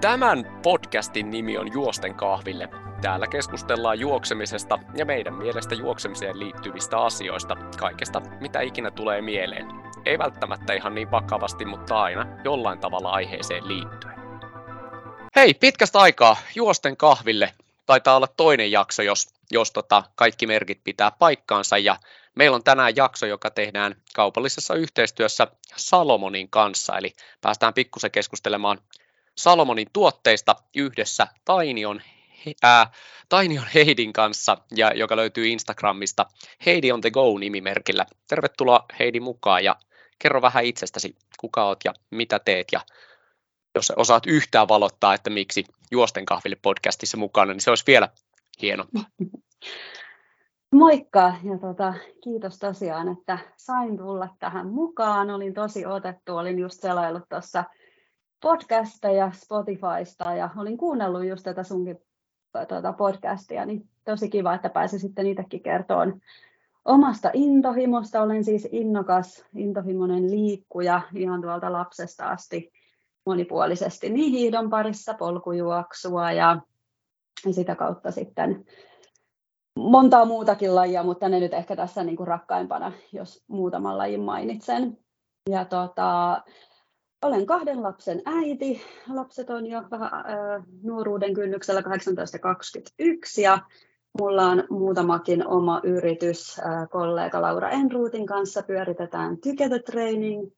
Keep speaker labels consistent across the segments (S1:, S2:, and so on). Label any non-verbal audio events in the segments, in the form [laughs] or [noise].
S1: Tämän podcastin nimi on Juosten kahville. Täällä keskustellaan juoksemisesta ja meidän mielestä juoksemiseen liittyvistä asioista, kaikesta mitä ikinä tulee mieleen. Ei välttämättä ihan niin vakavasti, mutta aina jollain tavalla aiheeseen liittyen. Hei, pitkästä aikaa Juosten kahville. Taitaa olla toinen jakso, jos, jos tota, kaikki merkit pitää paikkaansa. Ja meillä on tänään jakso, joka tehdään kaupallisessa yhteistyössä Salomonin kanssa. Eli päästään pikkusen keskustelemaan Salomonin tuotteista yhdessä Tainion, ää, Tainion Heidin kanssa, ja, joka löytyy Instagramista Heidi on the go nimimerkillä. Tervetuloa Heidi mukaan ja kerro vähän itsestäsi, kuka oot ja mitä teet ja jos osaat yhtään valottaa, että miksi Juosten kahville podcastissa mukana, niin se olisi vielä hienompaa. [laughs]
S2: Moikka ja tota, kiitos tosiaan, että sain tulla tähän mukaan. Olin tosi otettu, olin just selaillut tuossa podcasteja Spotifysta ja olin kuunnellut just tätä sunkin tuota podcastia, niin tosi kiva, että pääsin sitten itsekin kertoon omasta intohimosta. Olen siis innokas, intohimoinen liikkuja ihan tuolta lapsesta asti monipuolisesti niin hiidon parissa, polkujuoksua ja sitä kautta sitten montaa muutakin lajia, mutta ne nyt ehkä tässä niin kuin rakkaimpana, jos muutaman lajin mainitsen. Ja tota, olen kahden lapsen äiti. Lapset on jo vähän äh, nuoruuden kynnyksellä 18-21 ja mulla on muutamakin oma yritys. Äh, kollega Laura Enruutin kanssa pyöritetään Together Training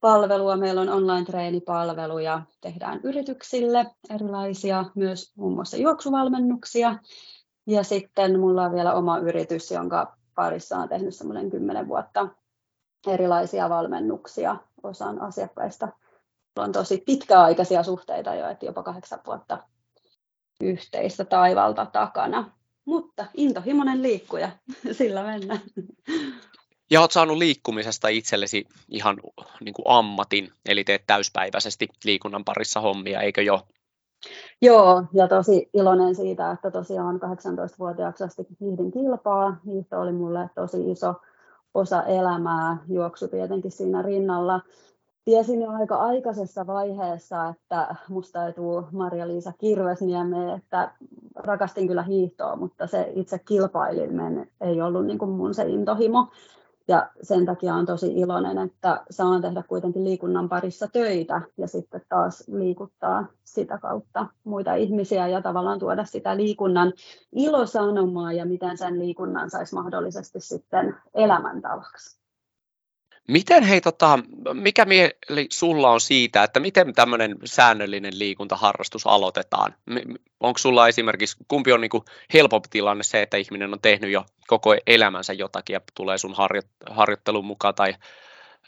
S2: palvelua. Meillä on online-treenipalveluja, tehdään yrityksille erilaisia, myös muun muassa juoksuvalmennuksia. Ja sitten mulla on vielä oma yritys, jonka parissa on tehnyt semmoinen kymmenen vuotta erilaisia valmennuksia osan asiakkaista. On tosi pitkäaikaisia suhteita jo, että jopa kahdeksan vuotta yhteistä taivalta takana. Mutta intohimoinen liikkuja, [laughs] sillä mennään.
S1: Ja olet saanut liikkumisesta itsellesi ihan niin kuin ammatin, eli teet täyspäiväisesti liikunnan parissa hommia, eikö jo?
S2: Joo, ja tosi iloinen siitä, että tosiaan 18-vuotiaaksi asti hiihdin kilpaa. Hiihto oli mulle tosi iso osa elämää, juoksu tietenkin siinä rinnalla. Tiesin jo aika aikaisessa vaiheessa, että musta ei tule Maria-Liisa Kirvesniemeen, että rakastin kyllä hiihtoa, mutta se itse kilpailiminen ei ollut niin kuin mun se intohimo. Ja sen takia on tosi iloinen, että saan tehdä kuitenkin liikunnan parissa töitä ja sitten taas liikuttaa sitä kautta muita ihmisiä ja tavallaan tuoda sitä liikunnan ilosanomaa ja miten sen liikunnan saisi mahdollisesti sitten elämäntavaksi.
S1: Miten hei, tota, mikä mieli sulla on siitä, että miten tämmöinen säännöllinen liikuntaharrastus aloitetaan? Onko sulla esimerkiksi, kumpi on niin helpompi tilanne se, että ihminen on tehnyt jo koko elämänsä jotakin ja tulee sun harjo, harjoittelun mukaan tai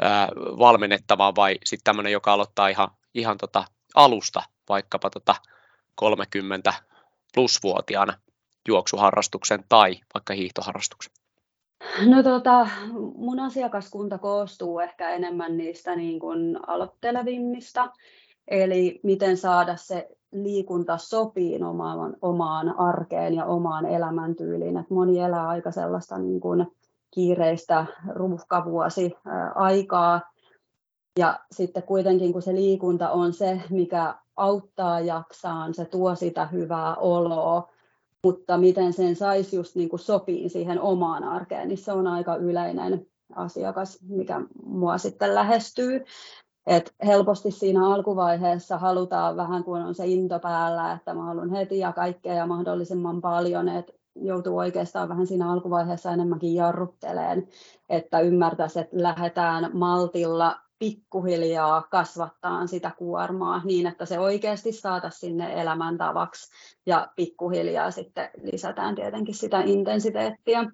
S1: ää, valmennettavaan vai sitten tämmöinen, joka aloittaa ihan, ihan tota alusta, vaikkapa tota 30 plusvuotiaana juoksuharrastuksen tai vaikka hiihtoharrastuksen?
S2: No tota, mun asiakaskunta koostuu ehkä enemmän niistä niin kuin aloittelevimmista, eli miten saada se liikunta sopiin omaan, omaan arkeen ja omaan elämäntyyliin. Et moni elää aika sellaista niin kuin kiireistä ruuhkavuosi aikaa, ja sitten kuitenkin kun se liikunta on se, mikä auttaa jaksaan, se tuo sitä hyvää oloa, mutta miten sen saisi just niin kuin sopii siihen omaan arkeen, niin se on aika yleinen asiakas, mikä mua sitten lähestyy. Et helposti siinä alkuvaiheessa halutaan vähän, kun on se into päällä, että mä haluan heti ja kaikkea ja mahdollisimman paljon, että joutuu oikeastaan vähän siinä alkuvaiheessa enemmänkin jarrutteleen, että ymmärtäisi, että lähdetään maltilla pikkuhiljaa kasvattaa sitä kuormaa niin, että se oikeasti saataisiin sinne elämäntavaksi ja pikkuhiljaa sitten lisätään tietenkin sitä intensiteettiä.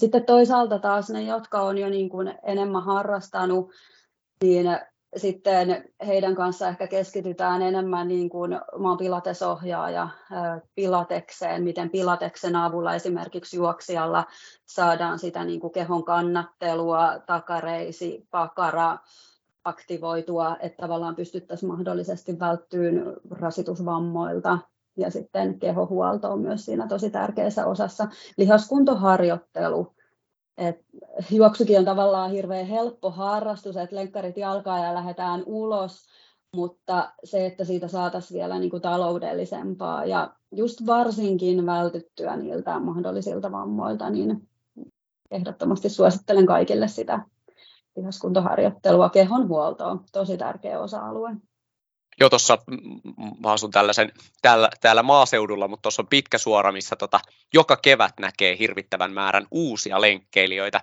S2: Sitten toisaalta taas ne, jotka on jo niin kuin enemmän harrastanut, niin sitten heidän kanssa ehkä keskitytään enemmän niin kuin mä oon pilatesohjaaja pilatekseen, miten pilateksen avulla esimerkiksi juoksijalla saadaan sitä niin kuin kehon kannattelua, takareisi, pakara aktivoitua, että tavallaan pystyttäisiin mahdollisesti välttyyn rasitusvammoilta ja sitten kehohuolto on myös siinä tosi tärkeässä osassa. Lihaskuntoharjoittelu et juoksukin on tavallaan hirveän helppo harrastus, että lenkkarit jalkaa ja lähdetään ulos, mutta se, että siitä saataisiin vielä niin kuin taloudellisempaa ja just varsinkin vältyttyä niiltä mahdollisilta vammoilta, niin ehdottomasti suosittelen kaikille sitä lihaskuntoharjoittelua, kehonhuoltoa, tosi tärkeä osa-alue.
S1: Joo, tuossa mä asun tällaisen, täällä, täällä maaseudulla, mutta tuossa on pitkä suora, missä tota, joka kevät näkee hirvittävän määrän uusia lenkkeilijöitä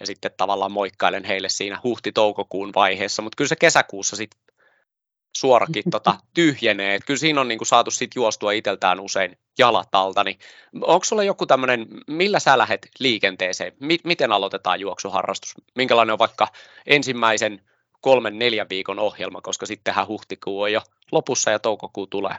S1: ja sitten tavallaan moikkailen heille siinä huhti-toukokuun vaiheessa, mutta kyllä se kesäkuussa sitten suorakin [laughs] tota, tyhjenee. Et kyllä siinä on niin kuin, saatu sit juostua itseltään usein jalat alta. Niin onko sulla joku tämmöinen, millä sä lähdet liikenteeseen? M- miten aloitetaan juoksuharrastus? Minkälainen on vaikka ensimmäisen kolmen, neljän viikon ohjelma, koska sittenhän huhtikuu on jo lopussa ja toukokuu tulee?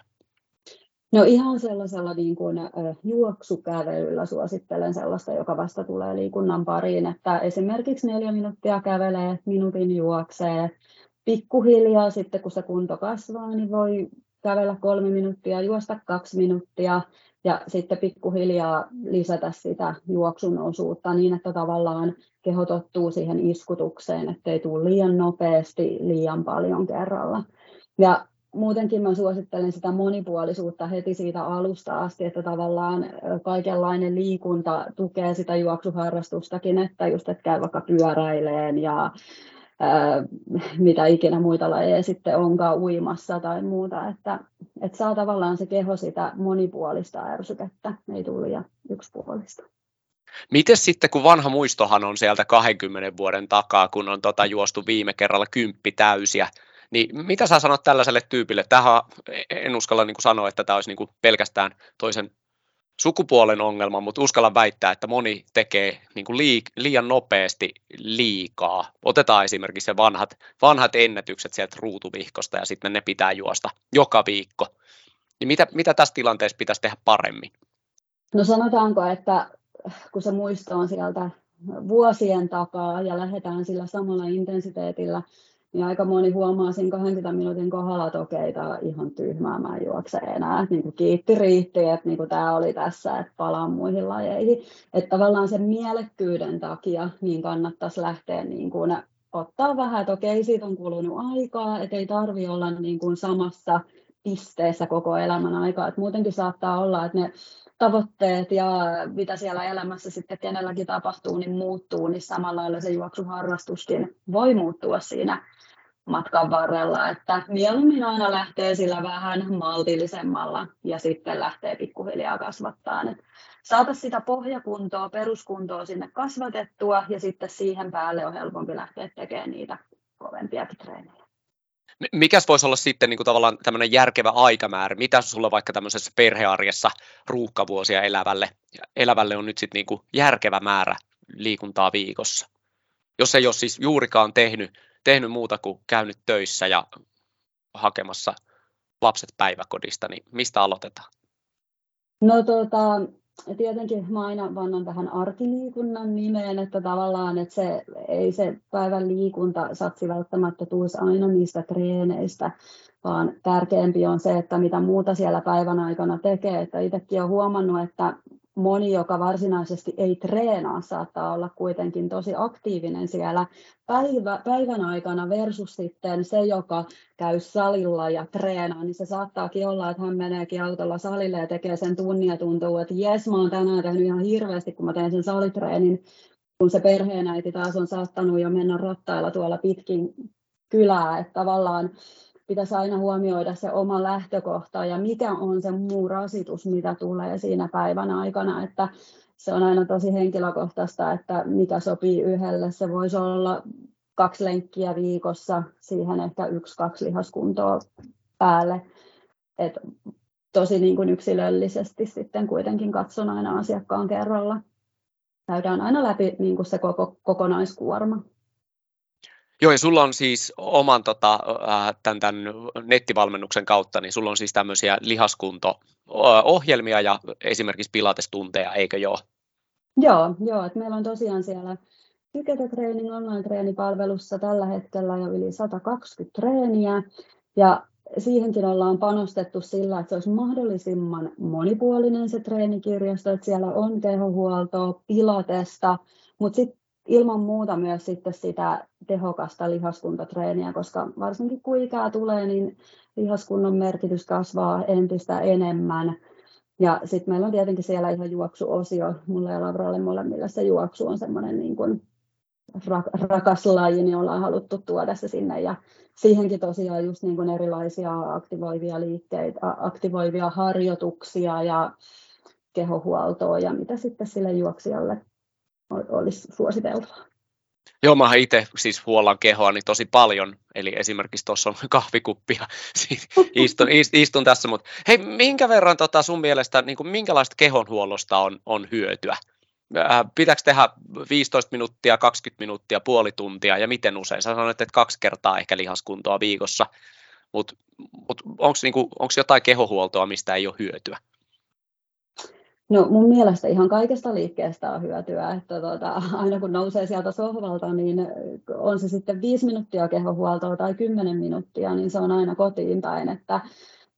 S2: No ihan sellaisella niin kuin, juoksukävelyllä suosittelen sellaista, joka vasta tulee liikunnan pariin, että esimerkiksi neljä minuuttia kävelee, minuutin juoksee, pikkuhiljaa sitten kun se kunto kasvaa, niin voi kävellä kolme minuuttia, juosta kaksi minuuttia ja sitten pikkuhiljaa lisätä sitä juoksun osuutta niin, että tavallaan keho tottuu siihen iskutukseen, ettei tule liian nopeasti liian paljon kerralla. Ja muutenkin mä suosittelen sitä monipuolisuutta heti siitä alusta asti, että tavallaan kaikenlainen liikunta tukee sitä juoksuharrastustakin, että just että käy vaikka pyöräileen ja mitä ikinä muita lajeja sitten onkaan uimassa tai muuta, että, että saa tavallaan se keho sitä monipuolista ärsykettä, ei tule liian yksipuolista.
S1: Miten sitten, kun vanha muistohan on sieltä 20 vuoden takaa, kun on tota juostu viime kerralla kymppi täysiä, niin mitä sä sanot tällaiselle tyypille? Tähän en uskalla niin kuin sanoa, että tämä olisi niin kuin pelkästään toisen sukupuolen ongelma, mutta uskallan väittää, että moni tekee niin kuin liik- liian nopeasti liikaa. Otetaan esimerkiksi se vanhat, vanhat ennätykset sieltä ruutuvihkosta ja sitten ne pitää juosta joka viikko. Niin mitä, mitä tässä tilanteessa pitäisi tehdä paremmin?
S2: No sanotaanko, että kun se muisto on sieltä vuosien takaa ja lähdetään sillä samalla intensiteetillä, niin aika moni huomaa siinä 20 minuutin kohdalla, että okei, tämä on ihan tyhmää, mä en juokse enää. Niin kuin kiitti riitti, että niin kuin tämä oli tässä, että palaan muihin lajeihin. Että tavallaan sen mielekkyyden takia niin kannattaisi lähteä niin kuin ottaa vähän, että okei, siitä on kulunut aikaa, että ei tarvi olla niin kuin samassa pisteessä koko elämän aikaa. Että muutenkin saattaa olla, että ne tavoitteet ja mitä siellä elämässä sitten kenelläkin tapahtuu, niin muuttuu, niin samalla lailla se juoksuharrastuskin voi muuttua siinä matkan varrella, että mieluummin aina lähtee sillä vähän maltillisemmalla ja sitten lähtee pikkuhiljaa kasvattaa. Saataisiin sitä pohjakuntoa, peruskuntoa sinne kasvatettua ja sitten siihen päälle on helpompi lähteä tekemään niitä kovempiakin treenejä.
S1: Mikäs voisi olla sitten niin kuin tavallaan tämmöinen järkevä aikamäärä? Mitä sulla vaikka tämmöisessä perhearjessa ruuhkavuosia elävälle, elävälle on nyt sitten niin kuin järkevä määrä liikuntaa viikossa? Jos ei ole siis juurikaan tehnyt tehnyt muuta kuin käynyt töissä ja hakemassa lapset päiväkodista, niin mistä aloitetaan?
S2: No tota, tietenkin mä aina vannan tähän arkiliikunnan nimeen, että tavallaan että se, ei se päivän liikunta satsi välttämättä tulisi aina niistä treeneistä, vaan tärkeämpi on se, että mitä muuta siellä päivän aikana tekee. Että itsekin olen huomannut, että moni, joka varsinaisesti ei treenaa, saattaa olla kuitenkin tosi aktiivinen siellä päivä, päivän aikana versus sitten se, joka käy salilla ja treenaa, niin se saattaakin olla, että hän meneekin autolla salille ja tekee sen tunnin ja tuntuu, että jes, mä oon tänään tehnyt ihan hirveästi, kun mä teen sen salitreenin, kun se perheenäiti taas on saattanut jo mennä rattailla tuolla pitkin kylää, että tavallaan pitäisi aina huomioida se oma lähtökohta ja mikä on se muu rasitus, mitä tulee siinä päivän aikana, että se on aina tosi henkilökohtaista, että mikä sopii yhdelle. Se voisi olla kaksi lenkkiä viikossa, siihen ehkä yksi, kaksi lihaskuntoa päälle. Et tosi niin kuin yksilöllisesti sitten kuitenkin katson aina asiakkaan kerralla. Käydään aina läpi niin kuin se koko, kokonaiskuorma.
S1: Joo, ja sulla on siis oman tota, tämän, tämän nettivalmennuksen kautta, niin sulla on siis tämmöisiä lihaskunto-ohjelmia ja esimerkiksi pilatestunteja, eikö joo?
S2: Joo, joo että meillä on tosiaan siellä Together Training online-treenipalvelussa tällä hetkellä jo yli 120 treeniä, ja siihenkin ollaan panostettu sillä, että se olisi mahdollisimman monipuolinen se treenikirjasto, että siellä on kehohuoltoa, pilatesta, mutta sitten ilman muuta myös sitten sitä tehokasta lihaskuntatreeniä, koska varsinkin kun ikää tulee, niin lihaskunnon merkitys kasvaa entistä enemmän. Ja sitten meillä on tietenkin siellä ihan juoksuosio, mulla ja Lavralle molemmilla se juoksu on semmoinen niin kuin rakas laji, niin ollaan haluttu tuoda se sinne. Ja siihenkin tosiaan just niin kuin erilaisia aktivoivia liikkeitä, aktivoivia harjoituksia ja kehohuoltoa ja mitä sitten sille juoksijalle olisi suositeltavaa.
S1: Joo, mä itse siis huollan kehoa niin tosi paljon, eli esimerkiksi tuossa on [laughs] kahvikuppi ja istun, istun tässä, mutta hei, minkä verran tota sun mielestä, niin kuin, minkälaista kehonhuollosta on, on hyötyä? Äh, pitääkö tehdä 15 minuuttia, 20 minuuttia, puoli tuntia ja miten usein? Sä sanoit, että kaksi kertaa ehkä lihaskuntoa viikossa, mutta mut, onko niinku, jotain kehohuoltoa, mistä ei ole hyötyä?
S2: No mun mielestä ihan kaikesta liikkeestä on hyötyä, että tuota, aina kun nousee sieltä sohvalta, niin on se sitten viisi minuuttia kehohuoltoa tai kymmenen minuuttia, niin se on aina kotiin päin, että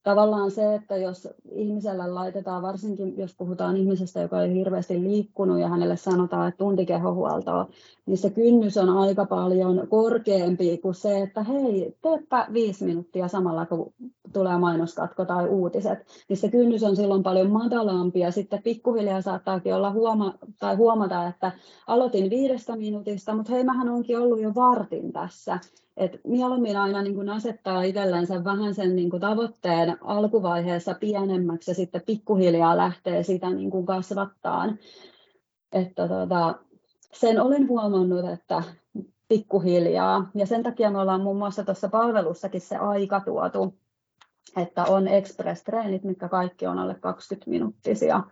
S2: tavallaan se, että jos ihmiselle laitetaan, varsinkin jos puhutaan ihmisestä, joka ei hirveästi liikkunut ja hänelle sanotaan, että tuntikehohuoltoa, niin se kynnys on aika paljon korkeampi kuin se, että hei, teepä viisi minuuttia samalla, kun tulee mainoskatko tai uutiset, niin se kynnys on silloin paljon matalampi ja sitten pikkuhiljaa saattaakin olla huoma- tai huomata, että aloitin viidestä minuutista, mutta hei, mähän onkin ollut jo vartin tässä, et mieluummin aina niin kuin asettaa itsellensä vähän sen niin kuin tavoitteen alkuvaiheessa pienemmäksi ja sitten pikkuhiljaa lähtee sitä niin kuin kasvattaan. Että tota, sen olen huomannut, että pikkuhiljaa. Ja sen takia me ollaan muun muassa tuossa palvelussakin se aika tuotu, että on express-treenit, mitkä kaikki on alle 20 minuuttisia.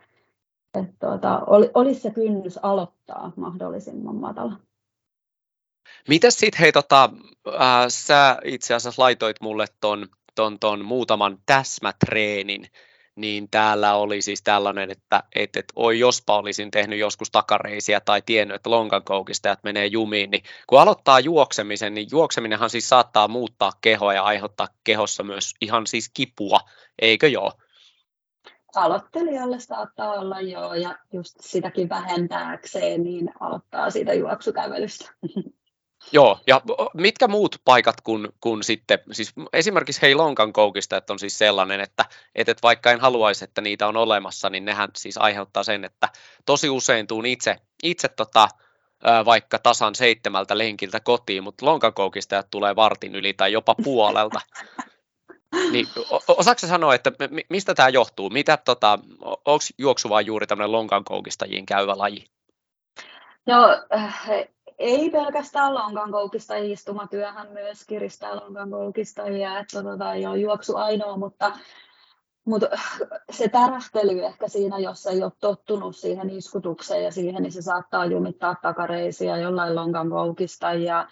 S2: Että tota, olisi se kynnys aloittaa mahdollisimman matala.
S1: Mitäs sitten, hei, tota, äh, sä itse asiassa laitoit mulle ton, ton, ton muutaman täsmätreenin, niin täällä oli siis tällainen, että et, et, oi jospa olisin tehnyt joskus takareisiä tai tiennyt, että lonkankoukistajat menee jumiin, niin kun aloittaa juoksemisen, niin juokseminenhan siis saattaa muuttaa kehoa ja aiheuttaa kehossa myös ihan siis kipua, eikö joo?
S2: aloittelijalle saattaa olla joo, ja just sitäkin vähentääkseen, niin aloittaa siitä juoksukävelystä. [laughs]
S1: Joo, ja mitkä muut paikat kun, kun sitten, siis esimerkiksi hei lonkan koukista, että on siis sellainen, että, että vaikka en haluaisi, että niitä on olemassa, niin nehän siis aiheuttaa sen, että tosi usein tuun itse, itse tota, vaikka tasan seitsemältä lenkiltä kotiin, mutta lonkankoukistajat tulee vartin yli tai jopa puolelta. [laughs] Niin, osaako sanoa, että mistä tämä johtuu? Mitä, tota, onko juoksu vain juuri tämmöinen lonkankoukistajien käyvä laji?
S2: No, äh, ei pelkästään lonkan koukista, istumatyöhän myös kiristää lonkan koukistajia, että tota, ei ole juoksu ainoa, mutta, mutta se tärähtely ehkä siinä, jos ei ole tottunut siihen iskutukseen ja siihen, niin se saattaa jumittaa takareisia jollain lonkan koukistajia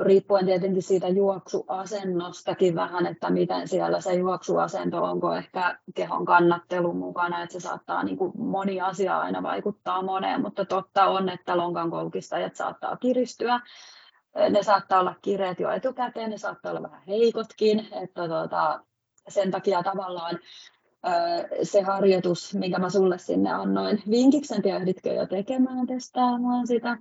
S2: riippuen tietenkin siitä juoksuasennostakin vähän, että miten siellä se juoksuasento, onko ehkä kehon kannattelu mukana, että se saattaa niin kuin moni asia aina vaikuttaa moneen, mutta totta on, että lonkan koukistajat saattaa kiristyä, ne saattaa olla kireet jo etukäteen, ne saattaa olla vähän heikotkin, että tuota, sen takia tavallaan se harjoitus, minkä mä sulle sinne annoin vinkiksen, ehditkö jo tekemään, testaamaan sitä,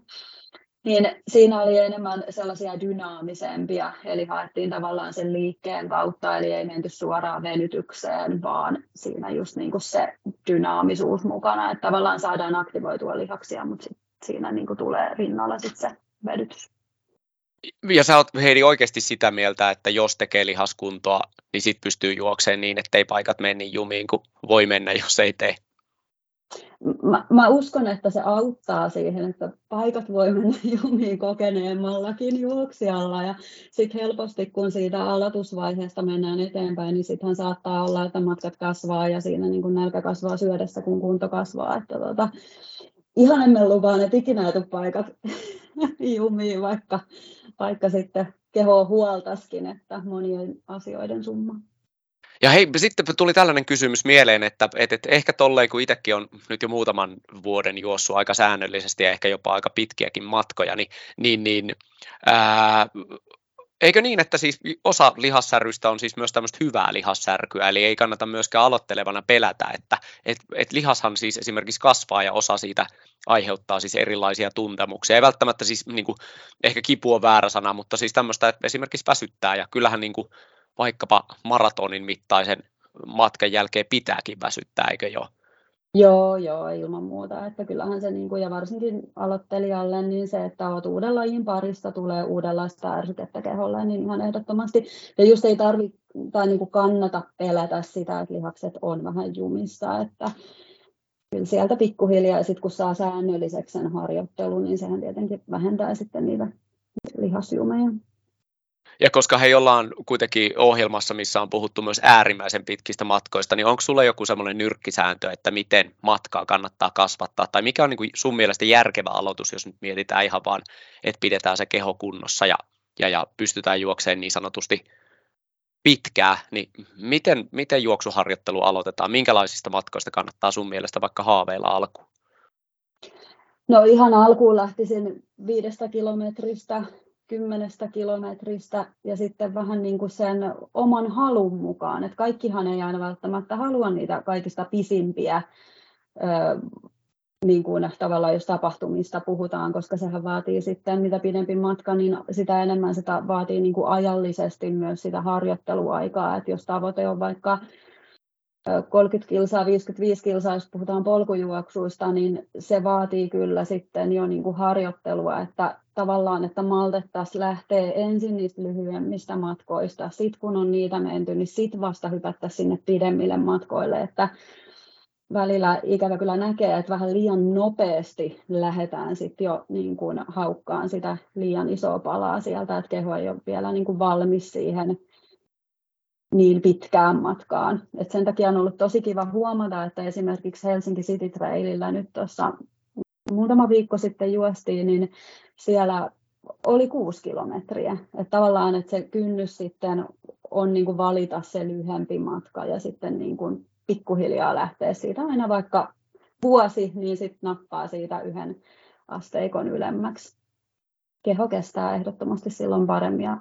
S2: niin siinä oli enemmän sellaisia dynaamisempia, eli haettiin tavallaan sen liikkeen kautta, eli ei menty suoraan venytykseen, vaan siinä just niin kuin se dynaamisuus mukana, että tavallaan saadaan aktivoitua lihaksia, mutta sit siinä niin kuin tulee rinnalla sit se venytys.
S1: Ja sä oot Heidi oikeasti sitä mieltä, että jos tekee lihaskuntoa, niin sit pystyy juokseen niin, ettei paikat mene niin jumiin kuin voi mennä, jos ei tee
S2: mä, mä uskon, että se auttaa siihen, että paikat voi mennä [laughs] jumiin kokeneemmallakin juoksijalla ja sitten helposti kun siitä aloitusvaiheesta mennään eteenpäin, niin sittenhän saattaa olla, että matkat kasvaa ja siinä niin kuin nälkä kasvaa syödessä, kun kunto kasvaa. Että tota, ihan emme lupaan, että ikinä paikat [laughs] jumiin, vaikka, vaikka sitten keho huoltaskin, että monien asioiden summa.
S1: Ja hei, sitten tuli tällainen kysymys mieleen, että, että, että ehkä tolleen, kun itsekin on nyt jo muutaman vuoden juossut aika säännöllisesti ja ehkä jopa aika pitkiäkin matkoja, niin, niin, niin ää, Eikö niin, että siis osa lihassärryistä on siis myös tämmöistä hyvää lihassärkyä, eli ei kannata myöskään aloittelevana pelätä, että et, et lihashan siis esimerkiksi kasvaa ja osa siitä aiheuttaa siis erilaisia tuntemuksia. Ei välttämättä siis niin kuin, ehkä kipu on väärä sana, mutta siis tämmöistä, että esimerkiksi väsyttää ja kyllähän niin kuin, vaikkapa maratonin mittaisen matkan jälkeen pitääkin väsyttää, eikö jo?
S2: Joo, joo, ilman muuta. Että kyllähän se, niin kuin, ja varsinkin aloittelijalle, niin se, että olet uuden lajin parista, tulee uudenlaista ärsykettä keholle, niin ihan ehdottomasti. Ja just ei tarvitse tai niin kuin kannata pelätä sitä, että lihakset on vähän jumissa, että kyllä sieltä pikkuhiljaa, ja sitten kun saa säännölliseksi sen harjoittelun, niin sehän tietenkin vähentää sitten niitä lihasjumeja.
S1: Ja koska he ollaan kuitenkin ohjelmassa, missä on puhuttu myös äärimmäisen pitkistä matkoista, niin onko sulla joku semmoinen nyrkkisääntö, että miten matkaa kannattaa kasvattaa, tai mikä on niin kuin sun mielestä järkevä aloitus, jos nyt mietitään ihan vaan, että pidetään se keho kunnossa ja, ja, ja pystytään juokseen niin sanotusti pitkää, niin miten, miten juoksuharjoittelu aloitetaan? Minkälaisista matkoista kannattaa sun mielestä vaikka haaveilla alkuun?
S2: No ihan alkuun lähtisin viidestä kilometristä kymmenestä kilometristä ja sitten vähän niin kuin sen oman halun mukaan. Että kaikkihan ei aina välttämättä halua niitä kaikista pisimpiä, niin kuin tavallaan jos tapahtumista puhutaan, koska sehän vaatii sitten mitä pidempi matka, niin sitä enemmän sitä vaatii niin kuin ajallisesti myös sitä harjoitteluaikaa. Että jos tavoite on vaikka 30 kilsaa, 55 kilsaa, jos puhutaan polkujuoksuista, niin se vaatii kyllä sitten jo niin kuin harjoittelua, että tavallaan, että maltettaisiin lähtee ensin niistä lyhyemmistä matkoista, sitten kun on niitä menty, niin sitten vasta hypättäisiin sinne pidemmille matkoille, että välillä ikävä kyllä näkee, että vähän liian nopeasti lähdetään sitten jo niin kuin haukkaan sitä liian isoa palaa sieltä, että keho ei ole vielä niin kuin valmis siihen niin pitkään matkaan. Et sen takia on ollut tosi kiva huomata, että esimerkiksi Helsinki City Trailillä nyt tuossa muutama viikko sitten juostiin, niin siellä oli kuusi kilometriä. Et tavallaan, että se kynnys sitten on niin kuin valita se lyhempi matka ja sitten niin kuin pikkuhiljaa lähteä siitä aina vaikka vuosi, niin sitten nappaa siitä yhden asteikon ylemmäksi. Keho kestää ehdottomasti silloin paremmin ja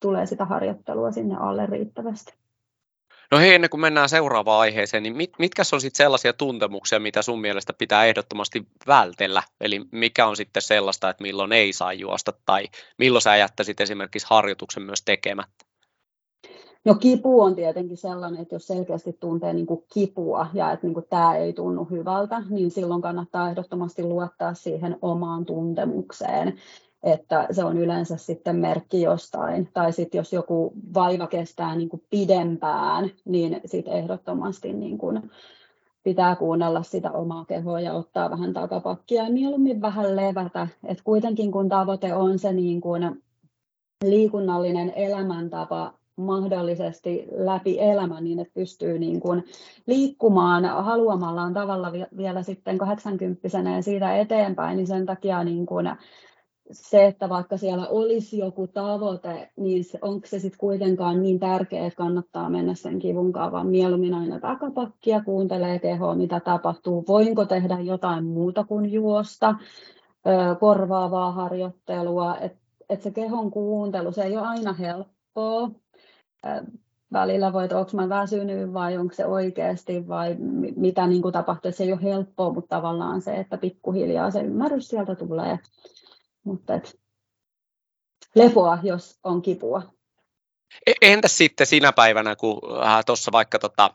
S2: tulee sitä harjoittelua sinne alle riittävästi.
S1: No hei, ennen kuin mennään seuraavaan aiheeseen, niin mit, mitkä on sitten sellaisia tuntemuksia, mitä sun mielestä pitää ehdottomasti vältellä? Eli mikä on sitten sellaista, että milloin ei saa juosta tai milloin sä jättäisit esimerkiksi harjoituksen myös tekemättä?
S2: No kipu on tietenkin sellainen, että jos selkeästi tuntee niin kuin kipua ja että niin kuin tämä ei tunnu hyvältä, niin silloin kannattaa ehdottomasti luottaa siihen omaan tuntemukseen että se on yleensä sitten merkki jostain. Tai sitten jos joku vaiva kestää niin kuin pidempään, niin sitten ehdottomasti niin kuin pitää kuunnella sitä omaa kehoa ja ottaa vähän takapakkia ja mieluummin vähän levätä. Et kuitenkin kun tavoite on se niin kuin liikunnallinen elämäntapa mahdollisesti läpi elämän niin, että pystyy niin kuin liikkumaan haluamallaan tavalla vielä sitten 80 ja siitä eteenpäin, niin sen takia niin kuin se, että vaikka siellä olisi joku tavoite, niin onko se sitten kuitenkaan niin tärkeä, että kannattaa mennä sen kivun vaan mieluummin aina takapakkia, kuuntelee kehoa, mitä tapahtuu, voinko tehdä jotain muuta kuin juosta, korvaavaa harjoittelua, että et se kehon kuuntelu, se ei ole aina helppoa. Välillä voi, että onko mä väsynyt vai onko se oikeasti vai mitä niin kuin tapahtuu, se ei ole helppoa, mutta tavallaan se, että pikkuhiljaa se ymmärrys sieltä tulee mutta et, lepoa, jos on kipua.
S1: E, entäs sitten sinä päivänä, kun äh, tuossa vaikka tota,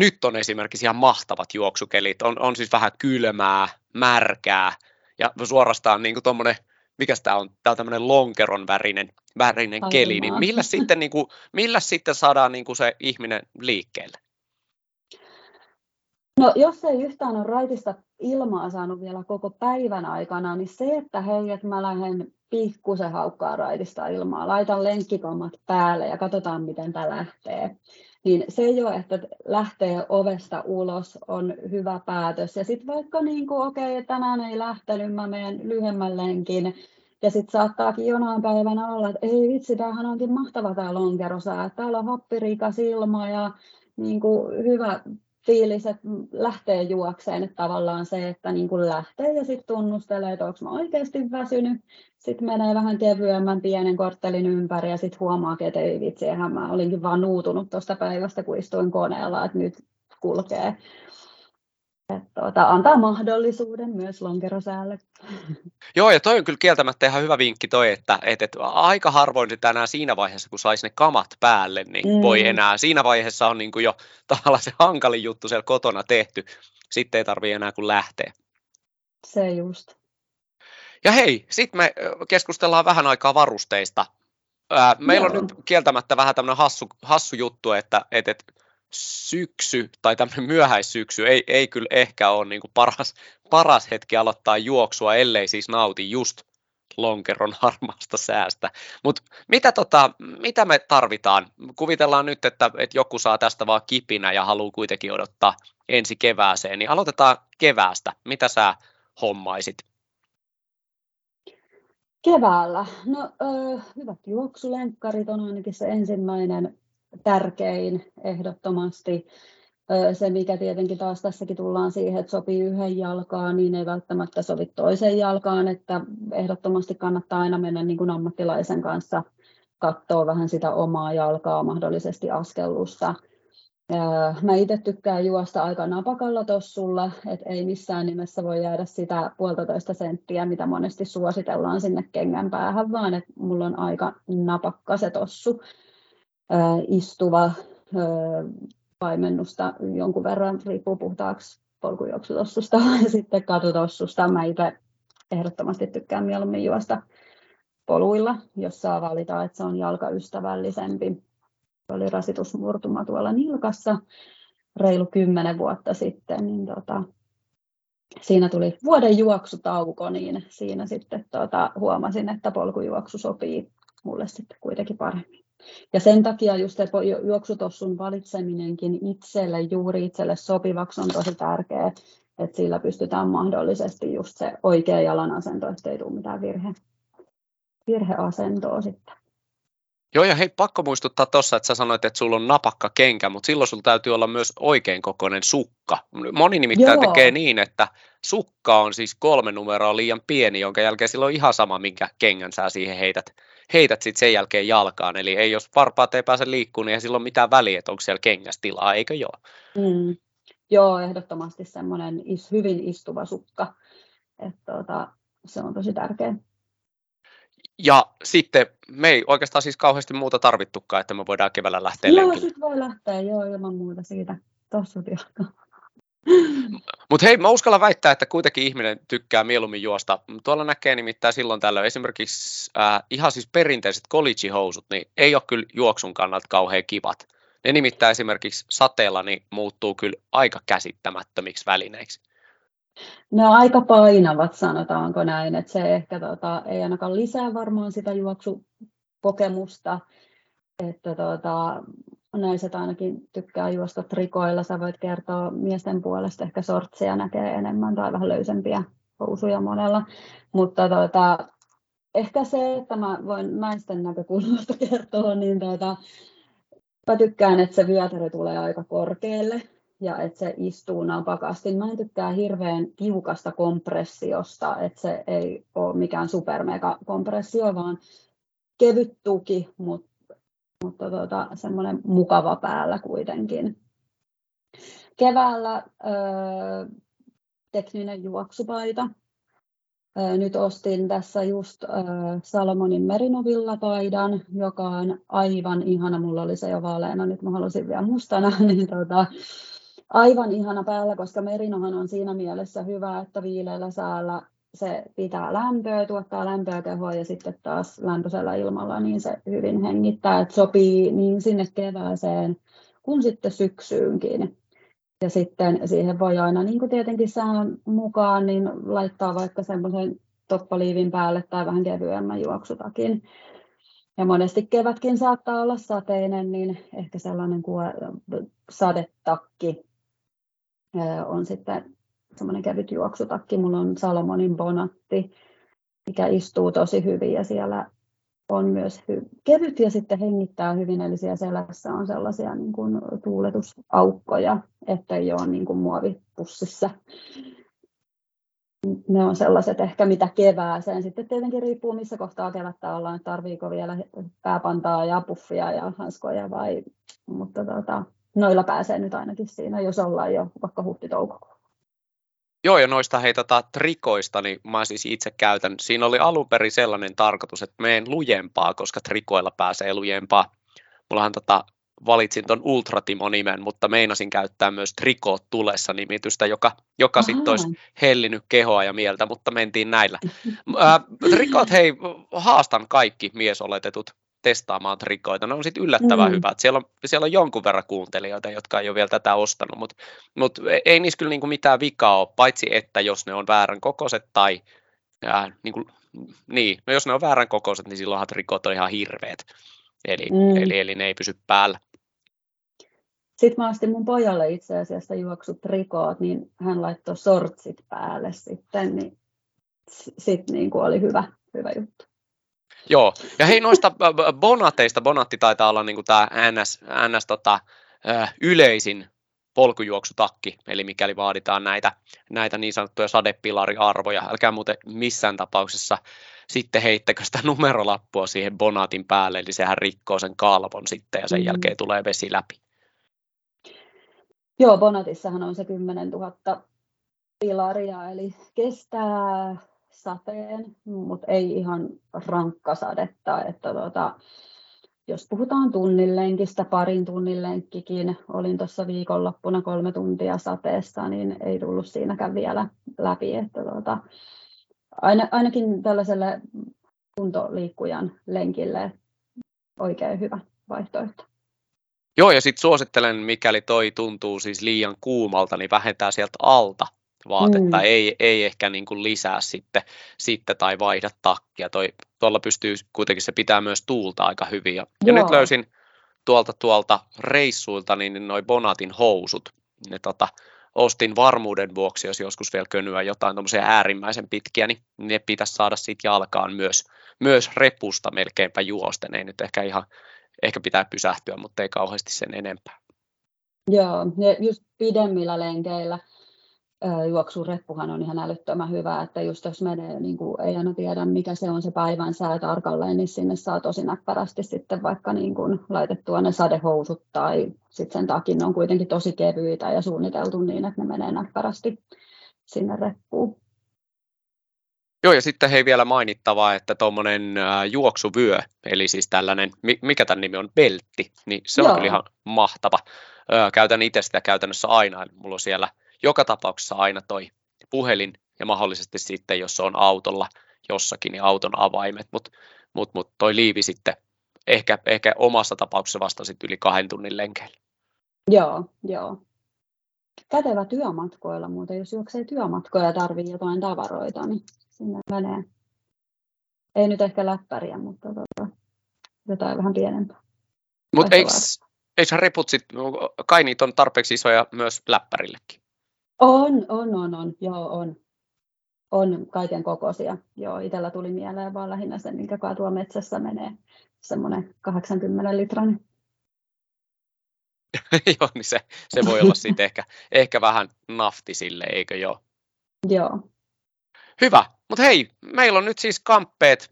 S1: nyt on esimerkiksi ihan mahtavat juoksukelit, on, on siis vähän kylmää, märkää ja suorastaan niin kuin tuommoinen, mikä tämä on, tämä on tämmöinen lonkeron värinen, värinen keli, niin millä [laughs] sitten, niin kuin, millä sitten saadaan niin kuin se ihminen liikkeelle?
S2: No jos ei yhtään ole raitista ilmaa saanut vielä koko päivän aikana, niin se, että hei, että mä lähden pikkusen haukkaa raitista ilmaa, laitan lenkkikammat päälle ja katsotaan, miten tämä lähtee. Niin se jo, että lähtee ovesta ulos, on hyvä päätös. Ja sitten vaikka niin kuin, okei, okay, tänään ei lähtenyt, mä menen lyhyemmän lenkin, ja sitten saattaakin jonain päivänä olla, että ei vitsi, tämähän onkin mahtava tämä lonkerosää. Täällä on happirikas ilma ja niin kuin hyvä fiilis, että lähtee juokseen, että tavallaan se, että niin kuin lähtee ja sitten tunnustelee, että onko mä oikeasti väsynyt, sitten menee vähän kevyemmän pienen korttelin ympäri ja sitten huomaa, että ei vitsi, mä olinkin vaan nuutunut tuosta päivästä, kun istuin koneella, että nyt kulkee tuota, antaa mahdollisuuden myös lonkerosäälle.
S1: Joo, ja toi on kyllä kieltämättä ihan hyvä vinkki toi, että, että, että aika harvoin sitä enää siinä vaiheessa, kun saisi ne kamat päälle, niin mm. voi enää. Siinä vaiheessa on niin kuin jo [laughs] tavallaan se hankalin juttu siellä kotona tehty. Sitten ei tarvitse enää kuin lähteä.
S2: Se just.
S1: Ja hei, sitten me keskustellaan vähän aikaa varusteista. Meillä Joo. on nyt kieltämättä vähän tämmöinen hassu, hassu juttu, että, että, että syksy tai tämmöinen myöhäissyksy ei, ei kyllä ehkä ole niin kuin paras, paras hetki aloittaa juoksua, ellei siis nauti just lonkeron harmaasta säästä. Mutta mitä, tota, mitä me tarvitaan? Kuvitellaan nyt, että, että joku saa tästä vaan kipinä ja haluaa kuitenkin odottaa ensi kevääseen, niin aloitetaan keväästä. Mitä sä hommaisit?
S2: Keväällä? No äh, hyvät juoksulenkkarit on ainakin se ensimmäinen tärkein ehdottomasti. Se, mikä tietenkin taas tässäkin tullaan siihen, että sopii yhden jalkaan, niin ei välttämättä sovi toiseen jalkaan, että ehdottomasti kannattaa aina mennä niin kuin ammattilaisen kanssa katsoa vähän sitä omaa jalkaa, mahdollisesti askellusta. Mä itse tykkään juosta aika napakalla tossulla, että ei missään nimessä voi jäädä sitä puolitoista senttiä, mitä monesti suositellaan sinne kengän päähän, vaan että mulla on aika napakka se tossu istuva paimennusta jonkun verran, riippuu puhtaaksi polkujuoksutossusta [laughs] ja sitten katutossusta. Mä itse ehdottomasti tykkään mieluummin juosta poluilla, jos saa valita, että se on jalkaystävällisempi. Se oli rasitusmurtuma tuolla nilkassa reilu kymmenen vuotta sitten, niin tota, siinä tuli vuoden juoksutauko, niin siinä sitten tota, huomasin, että polkujuoksu sopii mulle sitten kuitenkin paremmin. Ja sen takia just se juoksutossun valitseminenkin itselle, juuri itselle sopivaksi on tosi tärkeää, että sillä pystytään mahdollisesti just se oikea jalan asento, ettei tule mitään virhe, virheasentoa sitten.
S1: Joo, ja hei, pakko muistuttaa tuossa, että sä sanoit, että sulla on napakka kenkä, mutta silloin sulla täytyy olla myös oikein kokoinen sukka. Moni nimittäin Joo. tekee niin, että sukka on siis kolme numeroa liian pieni, jonka jälkeen silloin on ihan sama, minkä kengän sä siihen heität heität sitten sen jälkeen jalkaan. Eli ei, jos varpaat ei pääse liikkumaan, niin ei silloin mitään väliä, että onko siellä kengässä tilaa, eikö joo?
S2: Mm. Joo, ehdottomasti semmoinen is, hyvin istuva sukka. Että tuota, se on tosi tärkeä.
S1: Ja sitten me ei oikeastaan siis kauheasti muuta tarvittukaan, että me voidaan keväällä lähteä
S2: Joo, sitten voi lähteä, joo, ilman muuta siitä. Tossut jalkaan.
S1: Mutta hei, mä uskallan väittää, että kuitenkin ihminen tykkää mieluummin juosta. Tuolla näkee nimittäin silloin tällöin esimerkiksi äh, ihan siis perinteiset college-housut, niin ei ole kyllä juoksun kannalta kauhean kivat. Ne nimittäin esimerkiksi sateella niin muuttuu kyllä aika käsittämättömiksi välineiksi.
S2: Ne on aika painavat, sanotaanko näin, että se ehkä tota, ei ainakaan lisää varmaan sitä juoksukokemusta, että tota, naiset ainakin tykkää juosta trikoilla. Sä voit kertoa miesten puolesta, ehkä sortseja näkee enemmän tai vähän löysempiä housuja monella. Mutta tuota, ehkä se, että mä voin naisten näkökulmasta [laughs] kertoa, niin tuota, mä tykkään, että se vyötärö tulee aika korkealle ja että se istuu napakasti. Mä en tykkää hirveän tiukasta kompressiosta, että se ei ole mikään supermega kompressio, vaan kevyt tuki, mutta mutta tota, semmoinen mukava päällä kuitenkin. Keväällä ö, tekninen juoksupaita. Ö, nyt ostin tässä just ö, Salomonin Merinovilla-paidan, joka on aivan ihana. Mulla oli se jo vaaleana, nyt mä halusin vielä mustana. [laughs] Niin tota, aivan ihana päällä, koska merinohan on siinä mielessä hyvä, että viileällä säällä se pitää lämpöä, tuottaa lämpöä kehoa ja sitten taas lämpöisellä ilmalla niin se hyvin hengittää, että sopii niin sinne kevääseen kuin sitten syksyynkin. Ja sitten siihen voi aina niin kuin tietenkin sään mukaan niin laittaa vaikka semmoisen toppaliivin päälle tai vähän kevyemmän juoksutakin. Ja monesti kevätkin saattaa olla sateinen, niin ehkä sellainen kuin sadetakki on sitten semmoinen kevyt juoksutakki. Mulla on Salomonin Bonatti, mikä istuu tosi hyvin ja siellä on myös hy- kevyt ja sitten hengittää hyvin, eli siellä selässä on sellaisia niin kuin tuuletusaukkoja, että ei ole niin kuin muovipussissa. Ne on sellaiset ehkä mitä kevääseen. Sitten tietenkin riippuu missä kohtaa kevättä ollaan, että tarviiko vielä pääpantaa ja puffia ja hanskoja vai, mutta tota, noilla pääsee nyt ainakin siinä, jos ollaan jo vaikka huhti-toukokuun.
S1: Joo, ja noista hei tota, trikoista, niin mä siis itse käytän. Siinä oli alun perin sellainen tarkoitus, että meen lujempaa, koska trikoilla pääsee lujempaa. Mullahan tota, valitsin tuon Ultratimo-nimen, mutta meinasin käyttää myös Trikoot tulessa nimitystä, joka, joka sitten olisi hellinyt kehoa ja mieltä, mutta mentiin näillä. Ää, trikoot, hei, haastan kaikki miesoletetut testaamaan trikoita. Ne on sitten yllättävän mm. hyvät. Siellä on, siellä on jonkun verran kuuntelijoita, jotka ei ole vielä tätä ostanut, mutta mut ei niissä kyllä niinku mitään vikaa ole, paitsi että jos ne on väärän kokoiset tai ja, niinku, niin, no jos ne on väärän kokoiset, niin silloinhan trikot on ihan hirveät. Eli, mm. eli, eli ne ei pysy päällä.
S2: Sitten mä ostin mun pojalle itse asiassa juoksut rikoot, niin hän laittoi sortsit päälle sitten, niin sitten niin kuin oli hyvä, hyvä juttu.
S1: Joo, ja hei noista bonateista, bonatti taitaa olla niin tämä NS, NS tota, yleisin polkujuoksutakki, eli mikäli vaaditaan näitä, näitä niin sanottuja sadepilariarvoja, älkää muuten missään tapauksessa sitten heittäkö sitä numerolappua siihen bonatin päälle, eli sehän rikkoo sen kalvon sitten ja sen mm. jälkeen tulee vesi läpi.
S2: Joo, bonatissahan on se 10 000 pilaria, eli kestää sateen, mutta ei ihan rankka sadetta. Että tota, jos puhutaan tunnillenkistä, parin tunnin lenkkikin, olin tuossa viikonloppuna kolme tuntia sateessa, niin ei tullut siinäkään vielä läpi. Että aina, ainakin tällaiselle kuntoliikkujan lenkille oikein hyvä vaihtoehto.
S1: Joo, ja sitten suosittelen, mikäli toi tuntuu siis liian kuumalta, niin vähentää sieltä alta vaatetta, mm. ei, ei ehkä niin kuin lisää sitten, sitten tai vaihda takkia. Toi, tuolla pystyy kuitenkin, se pitää myös tuulta aika hyvin. Ja, ja nyt löysin tuolta tuolta reissuilta niin noin Bonatin housut. Ne tota, ostin varmuuden vuoksi, jos joskus vielä könyä jotain tuommoisia äärimmäisen pitkiä, niin ne pitäisi saada siitä jalkaan myös, myös repusta melkeinpä juosten. Ei nyt ehkä ihan, ehkä pitää pysähtyä, mutta ei kauheasti sen enempää.
S2: Joo, ja just pidemmillä lenkeillä juoksureppuhan on ihan älyttömän hyvä, että just jos menee, niin kuin ei aina tiedä mikä se on se päivän sää tarkalleen, niin sinne saa tosi näppärästi sitten vaikka niin kuin laitettua ne sadehousut tai sitten sen takin ne on kuitenkin tosi kevyitä ja suunniteltu niin, että ne menee näppärästi sinne reppuun.
S1: Joo, ja sitten hei vielä mainittavaa, että tuommoinen juoksuvyö, eli siis tällainen, mikä tämän nimi on, beltti, niin se on Joo. kyllä ihan mahtava. Käytän itse sitä käytännössä aina, mulla on siellä joka tapauksessa aina toi puhelin ja mahdollisesti sitten, jos on autolla jossakin, niin auton avaimet, mutta mut, mut toi liivi sitten ehkä, ehkä omassa tapauksessa vasta sitten yli kahden tunnin lenkeillä.
S2: Joo, joo. Kätevä työmatkoilla muuten, jos juoksee työmatkoja ja tarvii jotain tavaroita, niin sinne menee. Ei nyt ehkä läppäriä, mutta tota, jotain vähän pienempää.
S1: Mutta eikö, eikö reput sit, kai niitä on tarpeeksi isoja myös läppärillekin?
S2: On, on, on, on, joo, on. On kaiken kokoisia. Joo, itsellä tuli mieleen vaan lähinnä se, minkä tuo metsässä menee, semmoinen 80 litran.
S1: joo, niin se, se voi olla sitten ehkä, ehkä vähän nafti sille, eikö joo?
S2: Joo.
S1: Hyvä, mutta hei, meillä on nyt siis kamppeet.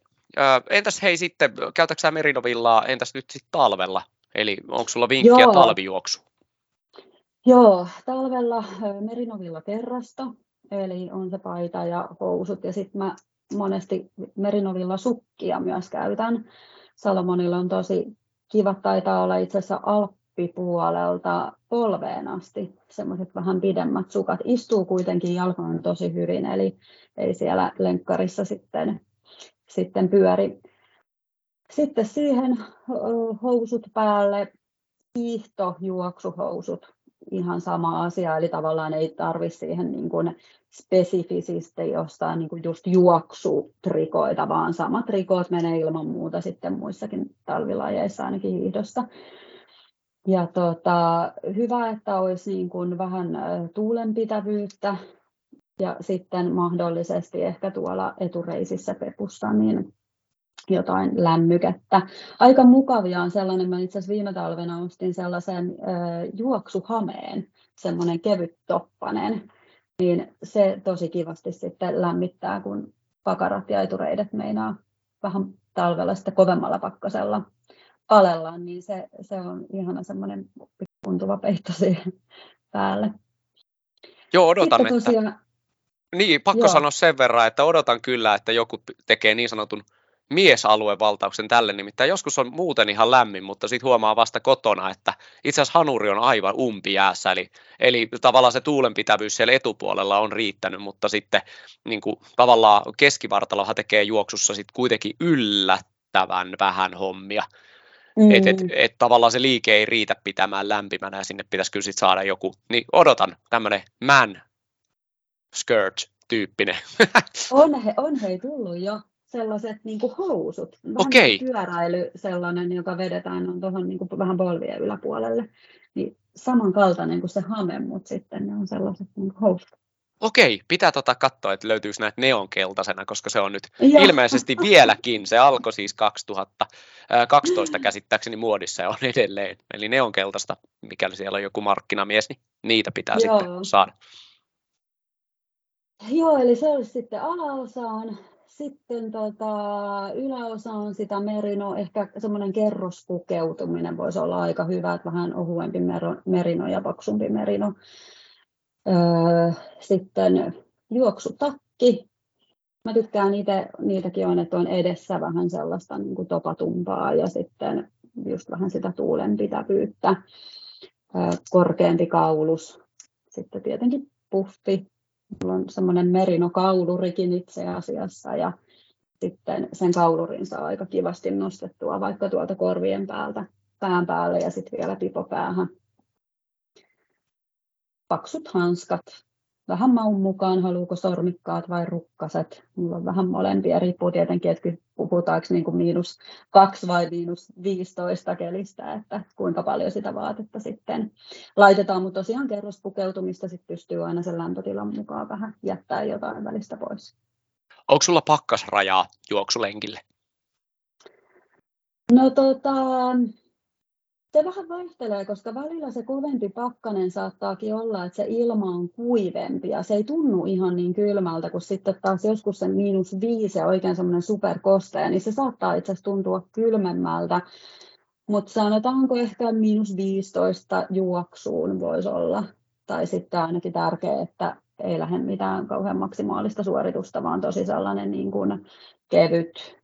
S1: Entäs hei sitten, käytätkö sä merinovillaa, entäs nyt sitten talvella? Eli onko sulla vinkkiä Joo. talvijuoksu?
S2: Joo, talvella merinovilla terrasta, eli on se paita ja housut. Ja sitten mä monesti merinovilla sukkia myös käytän. Salomonilla on tosi kiva, taitaa olla itse asiassa alppipuolelta polveen asti semmoiset vähän pidemmät sukat. Istuu kuitenkin jalkaan tosi hyvin, eli ei siellä lenkkarissa sitten, sitten pyöri. Sitten siihen housut päälle, hiihtojuoksuhousut ihan sama asia, eli tavallaan ei tarvitse siihen niin kuin spesifisesti jostain niin kuin just juoksutrikoita, vaan samat rikoot menee ilman muuta sitten muissakin talvilajeissa ainakin hiihdossa. Ja tota, hyvä, että olisi niin kuin vähän tuulenpitävyyttä ja sitten mahdollisesti ehkä tuolla etureisissä pepussa, niin jotain lämmykettä. Aika mukavia on sellainen, mä itse asiassa viime talvena ostin sellaisen äh, juoksuhameen, semmoinen kevyt toppanen, niin se tosi kivasti sitten lämmittää, kun pakarat ja etureidet meinaa vähän talvella sitten kovemmalla pakkasella palellaan, niin se, se on ihana semmoinen tuntuva peitto siihen päälle.
S1: Joo, odotan, sitten tosiaan, että... Niin, pakko joo. sanoa sen verran, että odotan kyllä, että joku tekee niin sanotun miesaluevaltauksen tälle, nimittäin joskus on muuten ihan lämmin, mutta sitten huomaa vasta kotona, että itse asiassa hanuri on aivan jäässä, eli, eli tavallaan se tuulenpitävyys siellä etupuolella on riittänyt, mutta sitten niin kuin, tavallaan keskivartalohan tekee juoksussa sitten kuitenkin yllättävän vähän hommia, Mm. Että et, et, tavallaan se liike ei riitä pitämään lämpimänä ja sinne pitäisi kyllä sit saada joku, niin odotan tämmöinen man skirt tyyppinen. [laughs]
S2: on, he, on hei tullut jo sellaiset niin kuin housut. Vähän okay. Pyöräily sellainen, joka vedetään on tuohon niin kuin vähän polvien yläpuolelle. Niin samankaltainen kuin se hame, mutta sitten ne on sellaiset niin kuin housut.
S1: Okei, pitää tota katsoa, että löytyisi näitä neonkeltaisena, koska se on nyt Joo. ilmeisesti vieläkin. Se alkoi siis 2012 käsittääkseni muodissa ja on edelleen. Eli neonkeltaista, mikäli siellä on joku markkinamies, niin niitä pitää Joo. sitten saada.
S2: Joo, eli se olisi sitten alaosaan. Sitten tota, yläosa on sitä merino, ehkä semmoinen kerrospukeutuminen voisi olla aika hyvä, että vähän ohuempi merino ja paksumpi merino. Öö, sitten juoksutakki. Mä tykkään itse, niitäkin on, että on edessä vähän sellaista niin kuin topatumpaa ja sitten just vähän sitä tuulenpitävyyttä. Öö, korkeampi kaulus. Sitten tietenkin puffi. Mulla on semmoinen merinokaulurikin itse asiassa ja sitten sen kaulurin saa aika kivasti nostettua vaikka tuolta korvien päältä pään päälle ja sitten vielä pipo päähän paksut hanskat, vähän maun mukaan, haluuko sormikkaat vai rukkaset. Mulla on vähän molempia, riippuu tietenkin, että puhutaanko niin kuin miinus kaksi vai miinus 15 kelistä, että kuinka paljon sitä vaatetta sitten laitetaan, mutta tosiaan kerrospukeutumista sitten pystyy aina sen lämpötilan mukaan vähän jättää jotain välistä pois.
S1: Onko sulla pakkasrajaa juoksulenkille?
S2: No tota, se vähän vaihtelee, koska välillä se kovempi pakkanen saattaakin olla, että se ilma on kuivempi ja se ei tunnu ihan niin kylmältä, kun sitten taas joskus se miinus viisi ja oikein semmoinen superkosteja, niin se saattaa itse asiassa tuntua kylmemmältä. Mutta sanotaanko ehkä miinus 15 juoksuun voisi olla. Tai sitten ainakin tärkeää, että ei lähde mitään kauhean maksimaalista suoritusta, vaan tosi sellainen niin kuin kevyt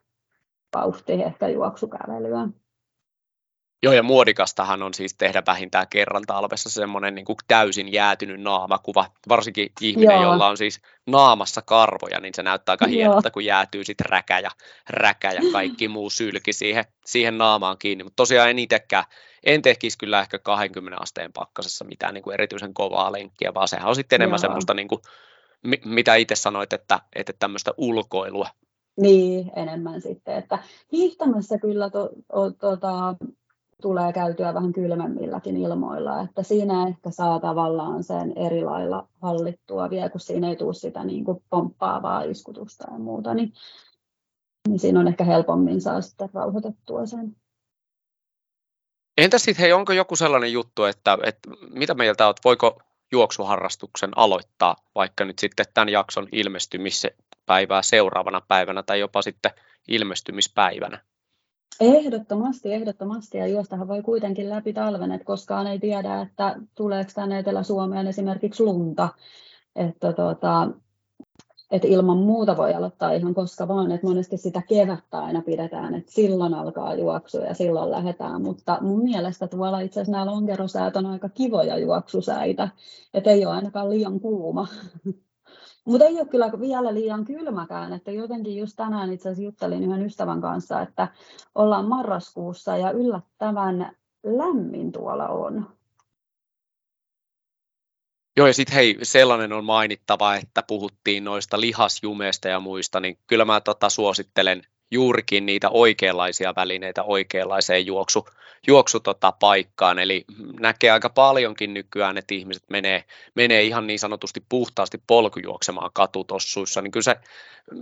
S2: vauhti ehkä juoksukävelyä.
S1: Joo, ja muodikastahan on siis tehdä vähintään kerran talvessa semmoinen niin kuin täysin jäätynyt naamakuva. Varsinkin ihminen, Joo. jolla on siis naamassa karvoja, niin se näyttää aika hienolta, kun jäätyy sitten räkä ja, räkä ja kaikki muu sylki siihen, siihen naamaan kiinni. Mutta tosiaan en itsekään, en tekisi kyllä ehkä 20 asteen pakkasessa mitään niin kuin erityisen kovaa lenkkiä, vaan sehän on sitten enemmän Joo. semmoista, niin kuin, mitä itse sanoit, että, että tämmöistä ulkoilua.
S2: Niin, enemmän sitten, että hiihtämässä kyllä to, to, tota, tulee käytyä vähän kylmemmilläkin ilmoilla, että siinä ehkä saa tavallaan sen eri lailla hallittua vielä, kun siinä ei tule sitä niin kuin pomppaavaa iskutusta ja muuta, niin, niin siinä on ehkä helpommin saa sitten rauhoitettua sen.
S1: Entä sitten, hei, onko joku sellainen juttu, että, että mitä mieltä olet, voiko juoksuharrastuksen aloittaa vaikka nyt sitten tämän jakson ilmestymispäivää seuraavana päivänä tai jopa sitten ilmestymispäivänä?
S2: Ehdottomasti, ehdottomasti. Ja juostahan voi kuitenkin läpi talven, että koskaan ei tiedä, että tuleeko tänne Etelä-Suomeen esimerkiksi lunta. Että tota, et ilman muuta voi aloittaa ihan koska vaan, että monesti sitä kevättä aina pidetään, että silloin alkaa juoksu ja silloin lähdetään, mutta mun mielestä tuolla itse asiassa nämä lonkerosäät on aika kivoja juoksusäitä, että ei ole ainakaan liian kuuma. [laughs] Mutta ei ole kyllä vielä liian kylmäkään, että jotenkin just tänään itse asiassa juttelin yhden ystävän kanssa, että ollaan marraskuussa ja yllättävän lämmin tuolla on.
S1: Joo, ja sitten hei, sellainen on mainittava, että puhuttiin noista lihasjumeista ja muista, niin kyllä mä tota suosittelen juurikin niitä oikeanlaisia välineitä oikeanlaiseen juoksu, juoksu tota, paikkaan. Eli näkee aika paljonkin nykyään, että ihmiset menee, menee ihan niin sanotusti puhtaasti polkujuoksemaan katutossuissa, niin kyllä se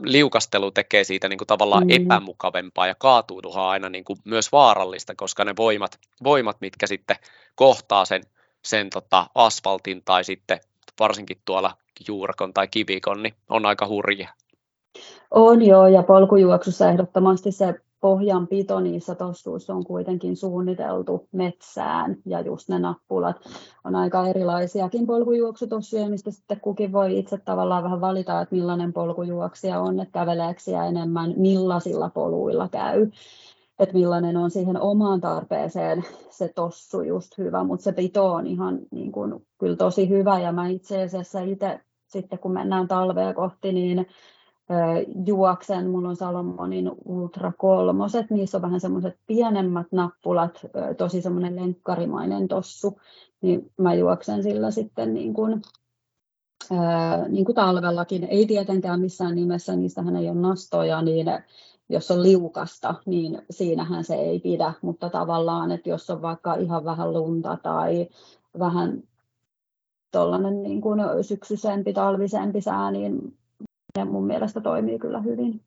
S1: liukastelu tekee siitä niin kuin tavallaan mm. epämukavempaa ja kaatuuduhan aina niin kuin myös vaarallista, koska ne voimat, voimat mitkä sitten kohtaa sen, sen tota asfaltin tai sitten varsinkin tuolla juurakon tai kivikon, niin on aika hurjia.
S2: On joo, ja polkujuoksussa ehdottomasti se pohjanpito niissä tossuissa on kuitenkin suunniteltu metsään ja just ne nappulat on aika erilaisiakin polkujuoksutossuja, mistä sitten kukin voi itse tavallaan vähän valita, että millainen polkujuoksija on, että käveleekö enemmän, millaisilla poluilla käy, että millainen on siihen omaan tarpeeseen se tossu just hyvä, mutta se pito on ihan niin kuin, kyllä tosi hyvä ja mä itse asiassa itse sitten kun mennään talvea kohti, niin juoksen, mulla on Salomonin Ultra kolmoset, niissä on vähän semmoiset pienemmät nappulat, tosi semmoinen lenkkarimainen tossu, niin mä juoksen sillä sitten niin kuin, niin kuin talvellakin, ei tietenkään missään nimessä, niistähän ei ole nastoja, niin jos on liukasta, niin siinähän se ei pidä, mutta tavallaan, että jos on vaikka ihan vähän lunta tai vähän tuollainen niin kuin syksyisempi, talvisempi sää, niin ja mun mielestä toimii kyllä hyvin.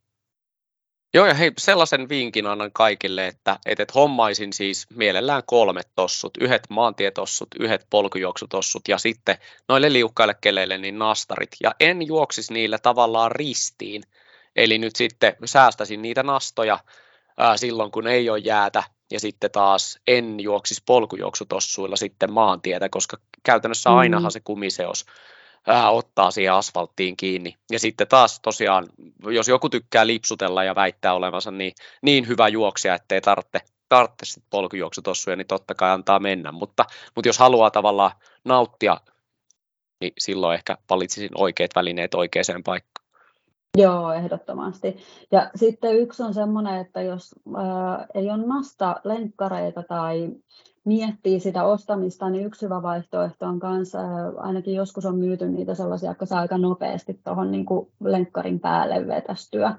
S1: Joo, ja hei, sellaisen vinkin annan kaikille, että, että, että hommaisin siis mielellään kolmet tossut, yhdet maantietossut, yhdet polkujuoksutossut ja sitten noille liukkaille keleille niin nastarit. Ja en juoksisi niillä tavallaan ristiin, eli nyt sitten säästäisin niitä nastoja ää, silloin, kun ei ole jäätä, ja sitten taas en juoksisi polkujuoksutossuilla sitten maantietä, koska käytännössä ainahan mm. se kumiseos ottaa siihen asfalttiin kiinni. Ja sitten taas tosiaan, jos joku tykkää lipsutella ja väittää olevansa niin, niin hyvä juoksija, ettei tarvitse tarvitse sitten polkujuoksutossuja, niin totta kai antaa mennä, mutta, mutta jos haluaa tavallaan nauttia, niin silloin ehkä valitsisin oikeat välineet oikeaan paikkaan.
S2: Joo, ehdottomasti. Ja sitten yksi on semmoinen, että jos ää, ei ole nasta lenkkareita tai miettii sitä ostamista, niin yksi hyvä vaihtoehto on kanssa, ainakin joskus on myyty niitä sellaisia, jotka saa aika nopeasti tuohon niin lenkkarin päälle vetästyä.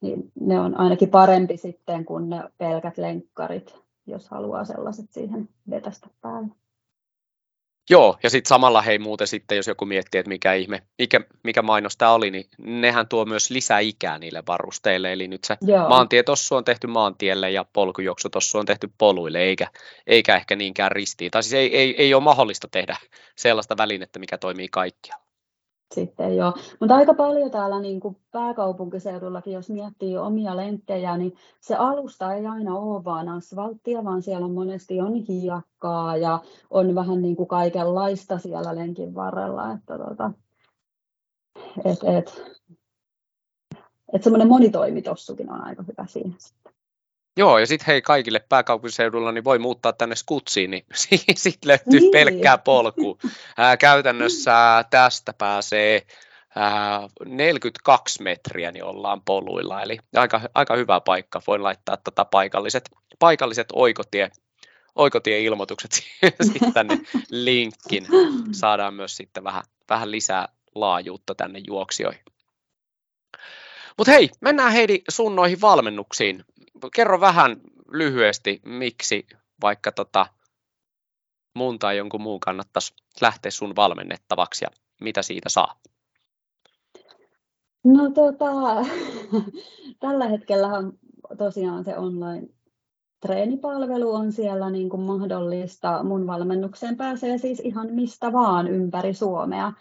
S2: Niin ne on ainakin parempi sitten kuin ne pelkät lenkkarit, jos haluaa sellaiset siihen vetästä päälle.
S1: Joo, ja sitten samalla hei muuten sitten, jos joku miettii, että mikä ihme, mikä, mikä mainos tämä oli, niin nehän tuo myös lisää ikää niille varusteille, eli nyt se Joo. maantietossu on tehty maantielle ja polkujuoksutossu on tehty poluille, eikä, eikä ehkä niinkään ristiin. Tai siis ei, ei, ei ole mahdollista tehdä sellaista välinettä, mikä toimii kaikkialla
S2: sitten jo. Mutta aika paljon täällä niin kuin pääkaupunkiseudullakin, jos miettii omia lenkkejä, niin se alusta ei aina ole vaan asfalttia, vaan siellä monesti on hiekkaa ja on vähän niin kuin kaikenlaista siellä lenkin varrella. Että tota, et, et, et semmoinen monitoimitossukin on aika hyvä siinä.
S1: Joo, ja sitten hei kaikille pääkaupunkiseudulla, niin voi muuttaa tänne Skutsiin, niin [laughs] sitten löytyy niin. pelkkää polku. Ää, käytännössä tästä pääsee ää, 42 metriä, niin ollaan poluilla, eli aika, aika hyvä paikka. Voin laittaa tota paikalliset, paikalliset oikotie, oikotie-ilmoitukset [laughs] sitten tänne linkkin. Saadaan myös sitten vähän, vähän lisää laajuutta tänne juoksijoihin. Mutta hei, mennään Heidi sun noihin valmennuksiin kerro vähän lyhyesti, miksi vaikka tota, mun tai jonkun muun kannattaisi lähteä sun valmennettavaksi ja mitä siitä saa?
S2: No tota, [laughs] tällä hetkellä tosiaan se online treenipalvelu on siellä niin kuin mahdollista. Mun valmennukseen pääsee siis ihan mistä vaan ympäri Suomea.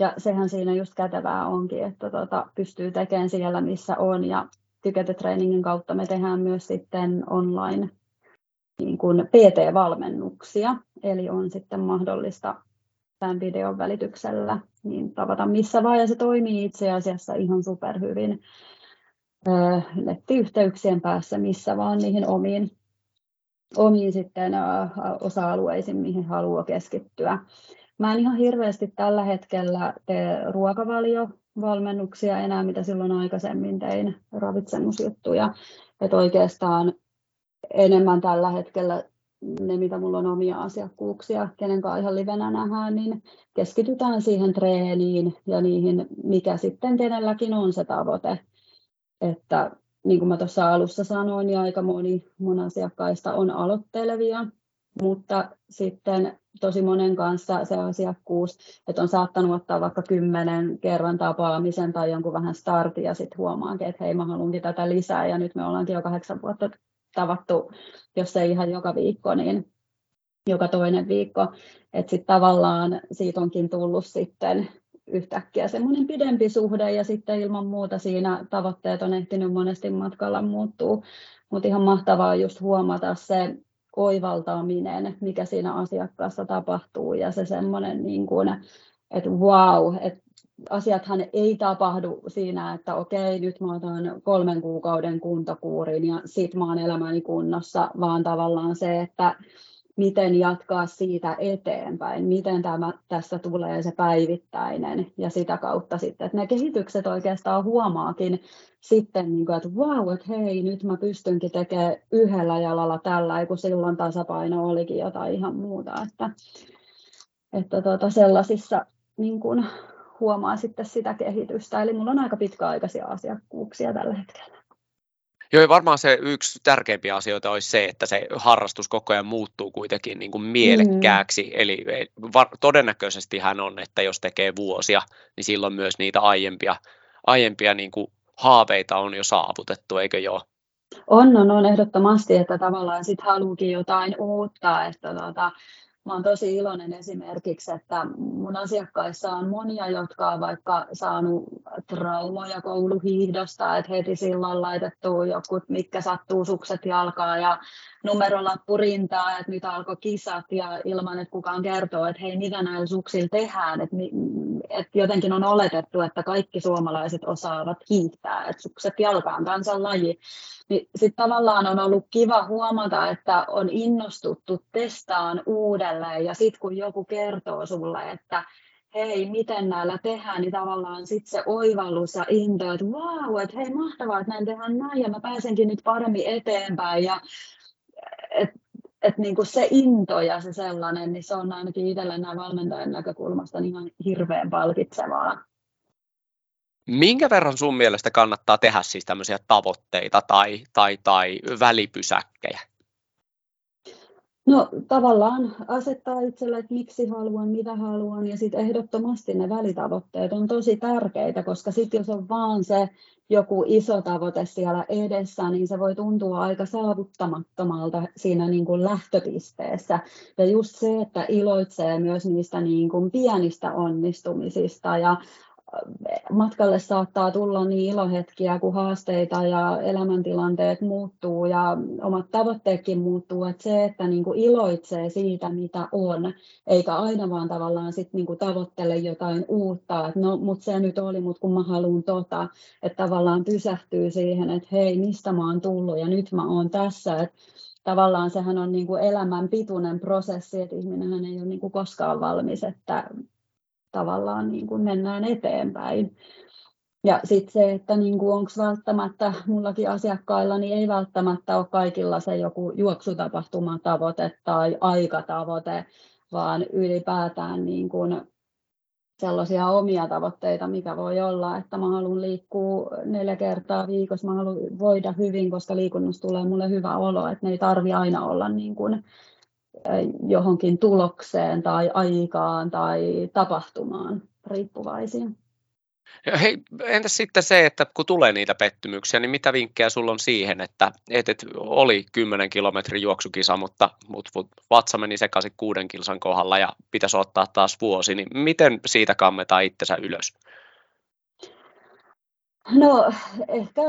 S2: Ja sehän siinä just kätevää onkin, että tota, pystyy tekemään siellä missä on ja tykätetreeningin kautta me tehdään myös sitten online niin kuin PT-valmennuksia, eli on sitten mahdollista tämän videon välityksellä niin tavata missä vaan, ja se toimii itse asiassa ihan superhyvin nettiyhteyksien päässä missä vaan niihin omiin, omiin sitten osa-alueisiin, mihin haluaa keskittyä. Mä en ihan hirveästi tällä hetkellä tee ruokavalio valmennuksia enää, mitä silloin aikaisemmin tein, ravitsemusjuttuja. Että oikeastaan enemmän tällä hetkellä ne, mitä mulla on omia asiakkuuksia, kenen kanssa ihan livenä nähdään, niin keskitytään siihen treeniin ja niihin, mikä sitten kenelläkin on se tavoite. Että niin kuin mä tuossa alussa sanoin, niin aika moni mun asiakkaista on aloittelevia, mutta sitten tosi monen kanssa se asiakkuus, että on saattanut ottaa vaikka kymmenen kerran tapaamisen tai jonkun vähän startin ja sitten huomaankin, että hei mä haluankin tätä lisää ja nyt me ollaankin jo kahdeksan vuotta tavattu, jos ei ihan joka viikko, niin joka toinen viikko. Että sitten tavallaan siitä onkin tullut sitten yhtäkkiä semmoinen pidempi suhde ja sitten ilman muuta siinä tavoitteet on ehtinyt monesti matkalla muuttuu. Mutta ihan mahtavaa just huomata se oivaltaminen, mikä siinä asiakkaassa tapahtuu ja se semmoinen, niin kuin, että wow, että asiathan ei tapahdu siinä, että okei, nyt mä otan kolmen kuukauden kuntokuurin ja sit mä oon elämäni kunnossa, vaan tavallaan se, että miten jatkaa siitä eteenpäin, miten tämä, tässä tulee se päivittäinen ja sitä kautta sitten, että ne kehitykset oikeastaan huomaakin sitten, niin kuin, että vau, wow, että hei, nyt mä pystynkin tekemään yhdellä jalalla tällä, kun silloin tasapaino olikin jotain ihan muuta, että, että tuota, sellaisissa niin kuin, huomaa sitten sitä kehitystä, eli mulla on aika pitkäaikaisia asiakkuuksia tällä hetkellä.
S1: Joo, varmaan se yksi tärkeimpiä asioita olisi se, että se harrastus koko ajan muuttuu kuitenkin niin kuin mielekkääksi. Mm. Eli var, todennäköisesti hän on, että jos tekee vuosia, niin silloin myös niitä aiempia, aiempia niin kuin haaveita on jo saavutettu, eikö joo?
S2: On, on, on ehdottomasti, että tavallaan sitten haluukin jotain uutta, että tota, Mä olen tosi iloinen esimerkiksi, että mun asiakkaissa on monia, jotka on vaikka saanut traumoja kouluhiihdosta, että heti silloin laitettu joku, mitkä sattuu sukset jalkaa ja numerolappu rintaa, että nyt alkoi kisat ja ilman, että kukaan kertoo, että hei, mitä näillä suksilla tehdään. Että, että jotenkin on oletettu, että kaikki suomalaiset osaavat hiihtää, että sukset jalkaan kansan laji. Niin sitten tavallaan on ollut kiva huomata, että on innostuttu testaan uudelleen ja sitten kun joku kertoo sulle, että hei, miten näillä tehdään, niin tavallaan sitten se oivallus ja into, että vau, wow, että hei, mahtavaa, että näin tehdään näin ja mä pääsenkin nyt paremmin eteenpäin ja että et niin kuin se into ja se sellainen, niin se on ainakin itselle näin valmentajan näkökulmasta niin ihan hirveän palkitsevaa.
S1: Minkä verran sun mielestä kannattaa tehdä siis tämmöisiä tavoitteita tai, tai, tai välipysäkkejä?
S2: No tavallaan asettaa itselle, että miksi haluan, mitä haluan ja sitten ehdottomasti ne välitavoitteet on tosi tärkeitä, koska sitten jos on vaan se joku iso tavoite siellä edessä, niin se voi tuntua aika saavuttamattomalta siinä niin kuin lähtöpisteessä. Ja just se, että iloitsee myös niistä niin kuin pienistä onnistumisista ja matkalle saattaa tulla niin ilohetkiä, kun haasteita ja elämäntilanteet muuttuu ja omat tavoitteetkin muuttuu, että se, että niin kuin iloitsee siitä, mitä on, eikä aina vaan tavallaan sit niin kuin tavoittele jotain uutta, että no, mutta se nyt oli, mutta kun mä haluan tota, että tavallaan pysähtyy siihen, että hei, mistä mä oon tullut ja nyt mä oon tässä, että tavallaan sehän on niin kuin elämän pituinen prosessi, että ihminen ei ole niin kuin koskaan valmis, että tavallaan niin kuin mennään eteenpäin. Ja sitten se, että niin onko välttämättä, mullakin asiakkailla, niin ei välttämättä ole kaikilla se joku juoksutapahtumatavoite tai aikatavoite, vaan ylipäätään niin kuin sellaisia omia tavoitteita, mikä voi olla, että mä haluan liikkua neljä kertaa viikossa, mä haluan voida hyvin, koska liikunnasta tulee mulle hyvä olo, että ne ei tarvi aina olla niin kuin johonkin tulokseen tai aikaan tai tapahtumaan riippuvaisia.
S1: Hei, entäs sitten se, että kun tulee niitä pettymyksiä, niin mitä vinkkejä sulla on siihen, että et, et oli 10 kilometrin juoksukisa, mutta, mutta vatsa meni sekaisin kuuden kilsan kohdalla ja pitäisi ottaa taas vuosi, niin miten siitä kammetaan itsensä ylös?
S2: No ehkä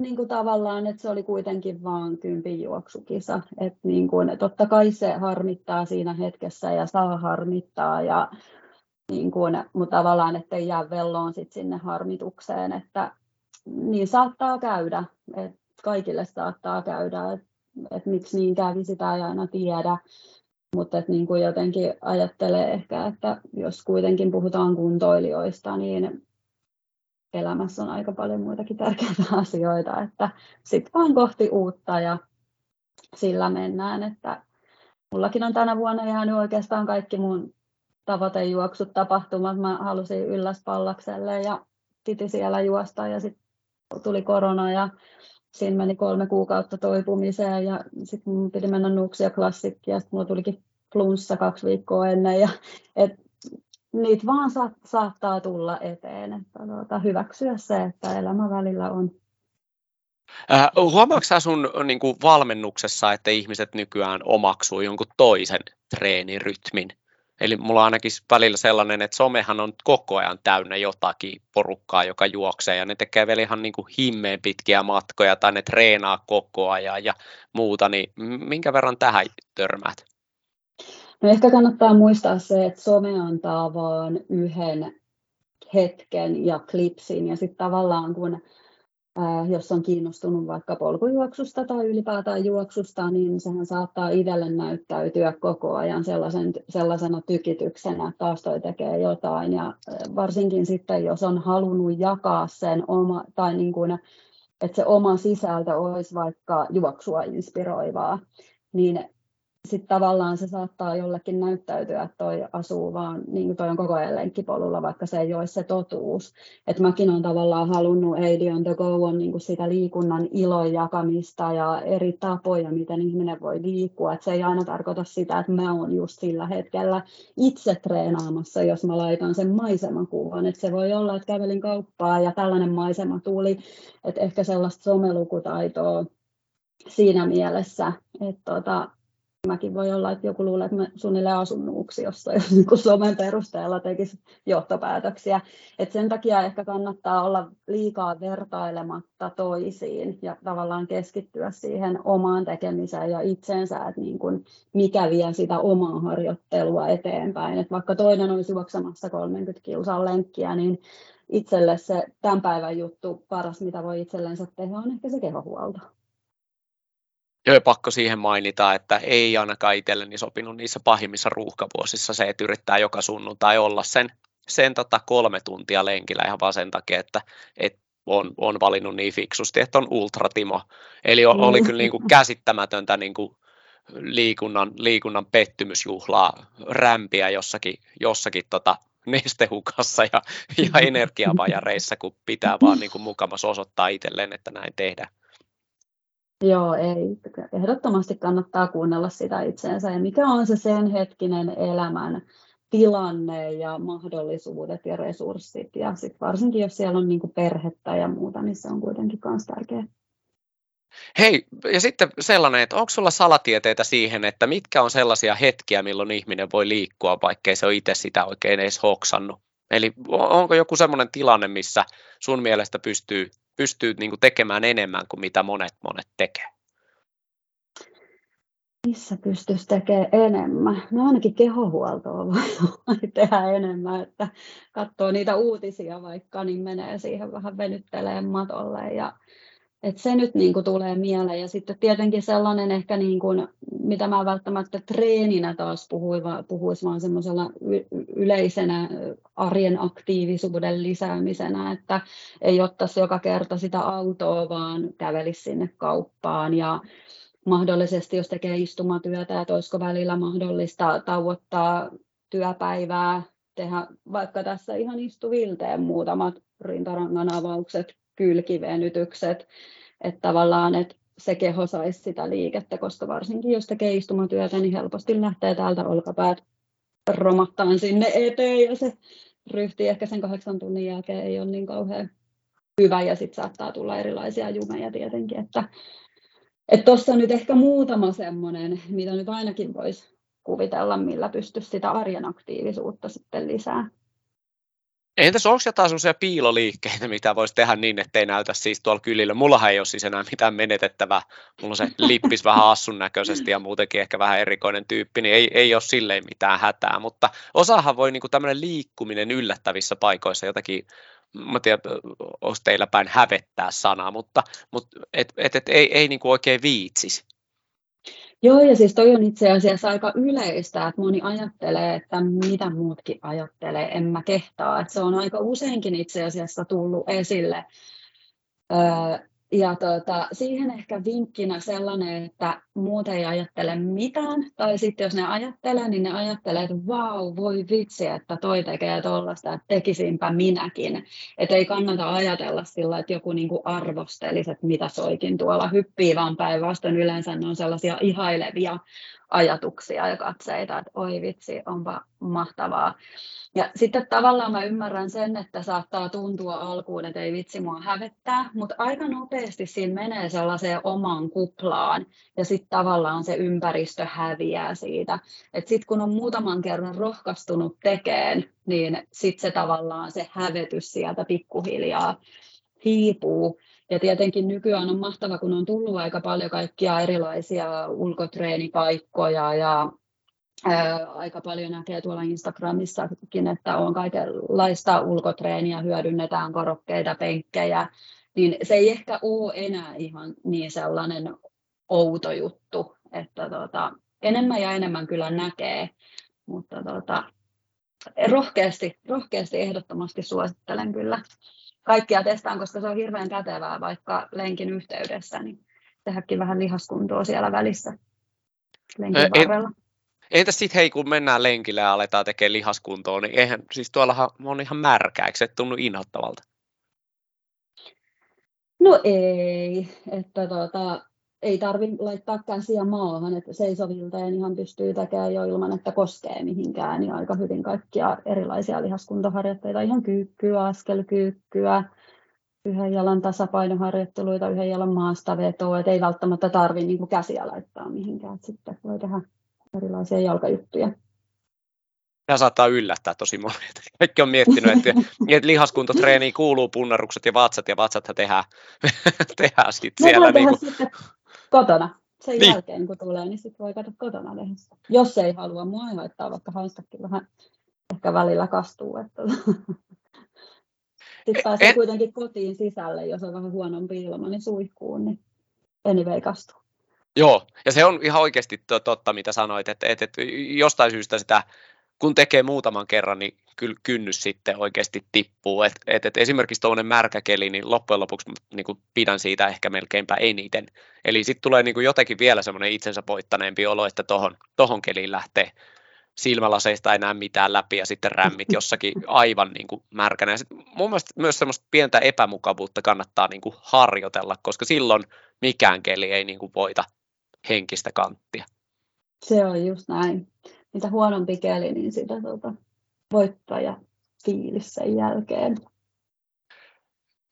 S2: niin kuin tavallaan, että se oli kuitenkin vaan kympin juoksukisa. Että niin kuin, totta kai se harmittaa siinä hetkessä ja saa harmittaa, ja niin kuin, mutta tavallaan, että ei jää velloon sit sinne harmitukseen, että niin saattaa käydä, että kaikille saattaa käydä, että, että miksi niin kävi, sitä ei aina tiedä, mutta niin kuin jotenkin ajattelee ehkä, että jos kuitenkin puhutaan kuntoilijoista, niin elämässä on aika paljon muitakin tärkeitä [laughs] asioita, että sitten vaan kohti uutta ja sillä mennään, että mullakin on tänä vuonna jäänyt oikeastaan kaikki mun tavoitejuoksut tapahtumat. Mä halusin ylläs pallakselle ja piti siellä juosta ja sitten tuli korona ja siinä meni kolme kuukautta toipumiseen ja sitten mun piti mennä Nuksia klassikkiin ja sitten mulla tulikin flunssa kaksi viikkoa ennen ja et, niitä vaan sa- saattaa tulla eteen, että tuota, hyväksyä se, että elämä välillä on.
S1: Äh, huomaatko sun niin kuin valmennuksessa, että ihmiset nykyään omaksuu jonkun toisen treenirytmin? Eli mulla on ainakin välillä sellainen, että somehan on koko ajan täynnä jotakin porukkaa, joka juoksee ja ne tekee vielä ihan niin kuin himmeen pitkiä matkoja tai ne treenaa koko ajan ja muuta, niin minkä verran tähän törmäät?
S2: No ehkä kannattaa muistaa se, että some antaa vaan yhden hetken ja klipsin ja sitten tavallaan kun jos on kiinnostunut vaikka polkujuoksusta tai ylipäätään juoksusta, niin sehän saattaa itselle näyttäytyä koko ajan sellaisen, sellaisena tykityksenä, että taas toi tekee jotain. Ja varsinkin sitten, jos on halunnut jakaa sen oma, tai niin kuin, että se oma sisältö olisi vaikka juoksua inspiroivaa, niin sitten tavallaan se saattaa jollekin näyttäytyä, että toi asuu vaan, niin kuin toi on koko ajan lenkkipolulla, vaikka se ei ole se totuus. Että mäkin olen tavallaan halunnut Aid on the Go on niin kuin sitä liikunnan ilon jakamista ja eri tapoja, miten ihminen voi liikkua. Että se ei aina tarkoita sitä, että mä oon just sillä hetkellä itse treenaamassa, jos mä laitan sen maisemakuvan. Että se voi olla, että kävelin kauppaa ja tällainen maisema tuli, että ehkä sellaista somelukutaitoa siinä mielessä, että tota, Mäkin voi olla, että joku luulee, että mä suunnilleen asun Nuuksiossa, jos [laughs] niin somen perusteella tekisi johtopäätöksiä. Et sen takia ehkä kannattaa olla liikaa vertailematta toisiin ja tavallaan keskittyä siihen omaan tekemiseen ja itseensä, että niin kuin mikä vie sitä omaa harjoittelua eteenpäin. Et vaikka toinen olisi juoksemassa 30 kilsaa lenkkiä, niin itselle se tämän päivän juttu paras, mitä voi itsellensä tehdä, on ehkä se kehohuolto.
S1: Joo, pakko siihen mainita, että ei ainakaan itselleni sopinut niissä pahimmissa ruuhkavuosissa se, että yrittää joka sunnuntai olla sen, sen tota kolme tuntia lenkillä ihan vaan sen takia, että, että on, on valinnut niin fiksusti, että on ultratimo. Eli oli mm. kyllä niin kuin käsittämätöntä niin kuin liikunnan, liikunnan pettymysjuhlaa rämpiä jossakin, jossakin tota nestehukassa ja, ja [laughs] energiavajareissa, kun pitää vaan niin kuin mukamas osoittaa itselleen, että näin tehdään.
S2: Joo, ei. Ehdottomasti kannattaa kuunnella sitä itseensä ja mikä on se sen hetkinen elämän tilanne ja mahdollisuudet ja resurssit. Ja sit varsinkin, jos siellä on niin kuin perhettä ja muuta, niin se on kuitenkin myös tärkeää.
S1: Hei, ja sitten sellainen, että onko sulla salatieteitä siihen, että mitkä on sellaisia hetkiä, milloin ihminen voi liikkua, vaikkei se ole itse sitä oikein edes hoksannut? Eli onko joku sellainen tilanne, missä sun mielestä pystyy pystyy niin kuin tekemään enemmän kuin mitä monet monet tekee?
S2: Missä pystyisi tekemään enemmän? No ainakin kehohuoltoa voi [laughs] tehdä enemmän, että katsoo niitä uutisia vaikka, niin menee siihen vähän venytteleen matolle ja et se nyt niin kuin tulee mieleen. Ja sitten tietenkin sellainen ehkä, niin kuin, mitä mä välttämättä treeninä taas puhuin, puhuisi vaan semmoisella yleisenä arjen aktiivisuuden lisäämisenä, että ei ottaisi joka kerta sitä autoa, vaan kävelisi sinne kauppaan ja mahdollisesti, jos tekee istumatyötä, että olisiko välillä mahdollista tauottaa työpäivää, tehdä vaikka tässä ihan istuvilteen muutamat rintarangan avaukset kylkivenytykset, että tavallaan että se keho saisi sitä liikettä, koska varsinkin jos tekee istumatyötä, niin helposti lähtee täältä olkapäät romahtaan sinne eteen ja se ryhti ehkä sen kahdeksan tunnin jälkeen ei ole niin kauhean hyvä ja sitten saattaa tulla erilaisia jumeja tietenkin, että tuossa nyt ehkä muutama semmoinen, mitä nyt ainakin voisi kuvitella, millä pystyisi sitä arjen aktiivisuutta sitten lisää.
S1: Entäs onko jotain sellaisia piiloliikkeitä, mitä voisi tehdä niin, ettei näytä siis tuolla kylillä? Mullahan ei ole siis enää mitään menetettävää. Mulla on se lippis vähän assun näköisesti ja muutenkin ehkä vähän erikoinen tyyppi, niin ei, ei ole silleen mitään hätää. Mutta osahan voi niinku tämmöinen liikkuminen yllättävissä paikoissa jotakin mä tiedän, onko teillä päin hävettää sanaa, mutta, mutta et, et, et, ei, ei niinku oikein viitsisi.
S2: Joo, ja siis toi on itse asiassa aika yleistä, että moni ajattelee, että mitä muutkin ajattelee, en mä kehtaa. Että se on aika useinkin itse asiassa tullut esille, ja tota, siihen ehkä vinkkinä sellainen, että muut ei ajattele mitään, tai sitten jos ne ajattelee, niin ne ajattelee, että vau, voi vitsi, että toi tekee tuollaista, että tekisinpä minäkin. Että ei kannata ajatella sillä, että joku niinku arvostelisi, että mitä soikin tuolla hyppii, vaan päinvastoin yleensä ne on sellaisia ihailevia ajatuksia ja katseita, että oi vitsi, onpa mahtavaa. Ja sitten tavallaan mä ymmärrän sen, että saattaa tuntua alkuun, että ei vitsi mua hävettää, mutta aika nopeasti siinä menee sellaiseen omaan kuplaan ja sitten tavallaan se ympäristö häviää siitä. Että sitten kun on muutaman kerran rohkaistunut tekeen, niin sitten se tavallaan se hävetys sieltä pikkuhiljaa hiipuu. Ja tietenkin nykyään on mahtava, kun on tullut aika paljon kaikkia erilaisia ulkotreenipaikkoja ja aika paljon näkee tuolla Instagramissakin, että on kaikenlaista ulkotreeniä, hyödynnetään korokkeita, penkkejä, niin se ei ehkä ole enää ihan niin sellainen outo juttu, että tota, enemmän ja enemmän kyllä näkee, mutta tota, rohkeasti, rohkeasti ehdottomasti suosittelen kyllä kaikkia testaan, koska se on hirveän kätevää vaikka lenkin yhteydessä, niin tehdäkin vähän lihaskuntoa siellä välissä lenkin varrella.
S1: Entäs sitten hei, kun mennään lenkille ja aletaan tekemään lihaskuntoa, niin eihän, siis tuollahan on ihan märkä, eikö se tunnu inhottavalta?
S2: No ei, että tota, ei tarvitse laittaa käsiä maahan, että seisovilteen ihan pystyy tekemään jo ilman, että koskee mihinkään, niin aika hyvin kaikkia erilaisia lihaskuntoharjoitteita, ihan kyykkyä, askelkyykkyä, yhden jalan tasapainoharjoitteluita, yhden jalan maastavetoa, että ei välttämättä tarvitse niin käsiä laittaa mihinkään, että sitten voi tehdä erilaisia jalkajuttuja.
S1: Tämä saattaa yllättää tosi monet. Kaikki on miettinyt, että, että lihaskuntotreeniin kuuluu punnarukset ja vatsat, ja vatsathan tehdään, [laughs] tehdään sitten siellä. Niin kuin... sitten
S2: kotona. Sen niin. jälkeen, kun tulee, niin sitten voi katsoa kotona lehdessä. Jos ei halua mua haittaa, vaikka hanskakin vähän ehkä välillä kastuu. Että... Sitten pääsee et... kuitenkin kotiin sisälle, jos on vähän huonompi ilma, niin suihkuun, niin anyway kastuu.
S1: Joo, ja se on ihan oikeasti totta, mitä sanoit, että, että, että jostain syystä sitä, kun tekee muutaman kerran, niin kyllä kynnys sitten oikeasti tippuu. Et, et, et esimerkiksi tuollainen märkäkeli, niin loppujen lopuksi niin kuin pidän siitä ehkä melkeinpä eniten. Eli sitten tulee niin kuin jotenkin vielä semmoinen itsensä voittaneempi olo, että tohon, tohon keliin lähtee silmälaseista ei näe mitään läpi ja sitten rämmit [laughs] jossakin aivan niin kuin märkänä. Ja sit mun mielestä myös semmoista pientä epämukavuutta kannattaa niin kuin harjoitella, koska silloin mikään keli ei niin kuin voita henkistä kanttia.
S2: Se on just näin. Mitä huonompi keli, niin sitä tuota, voittaja fiilis sen jälkeen.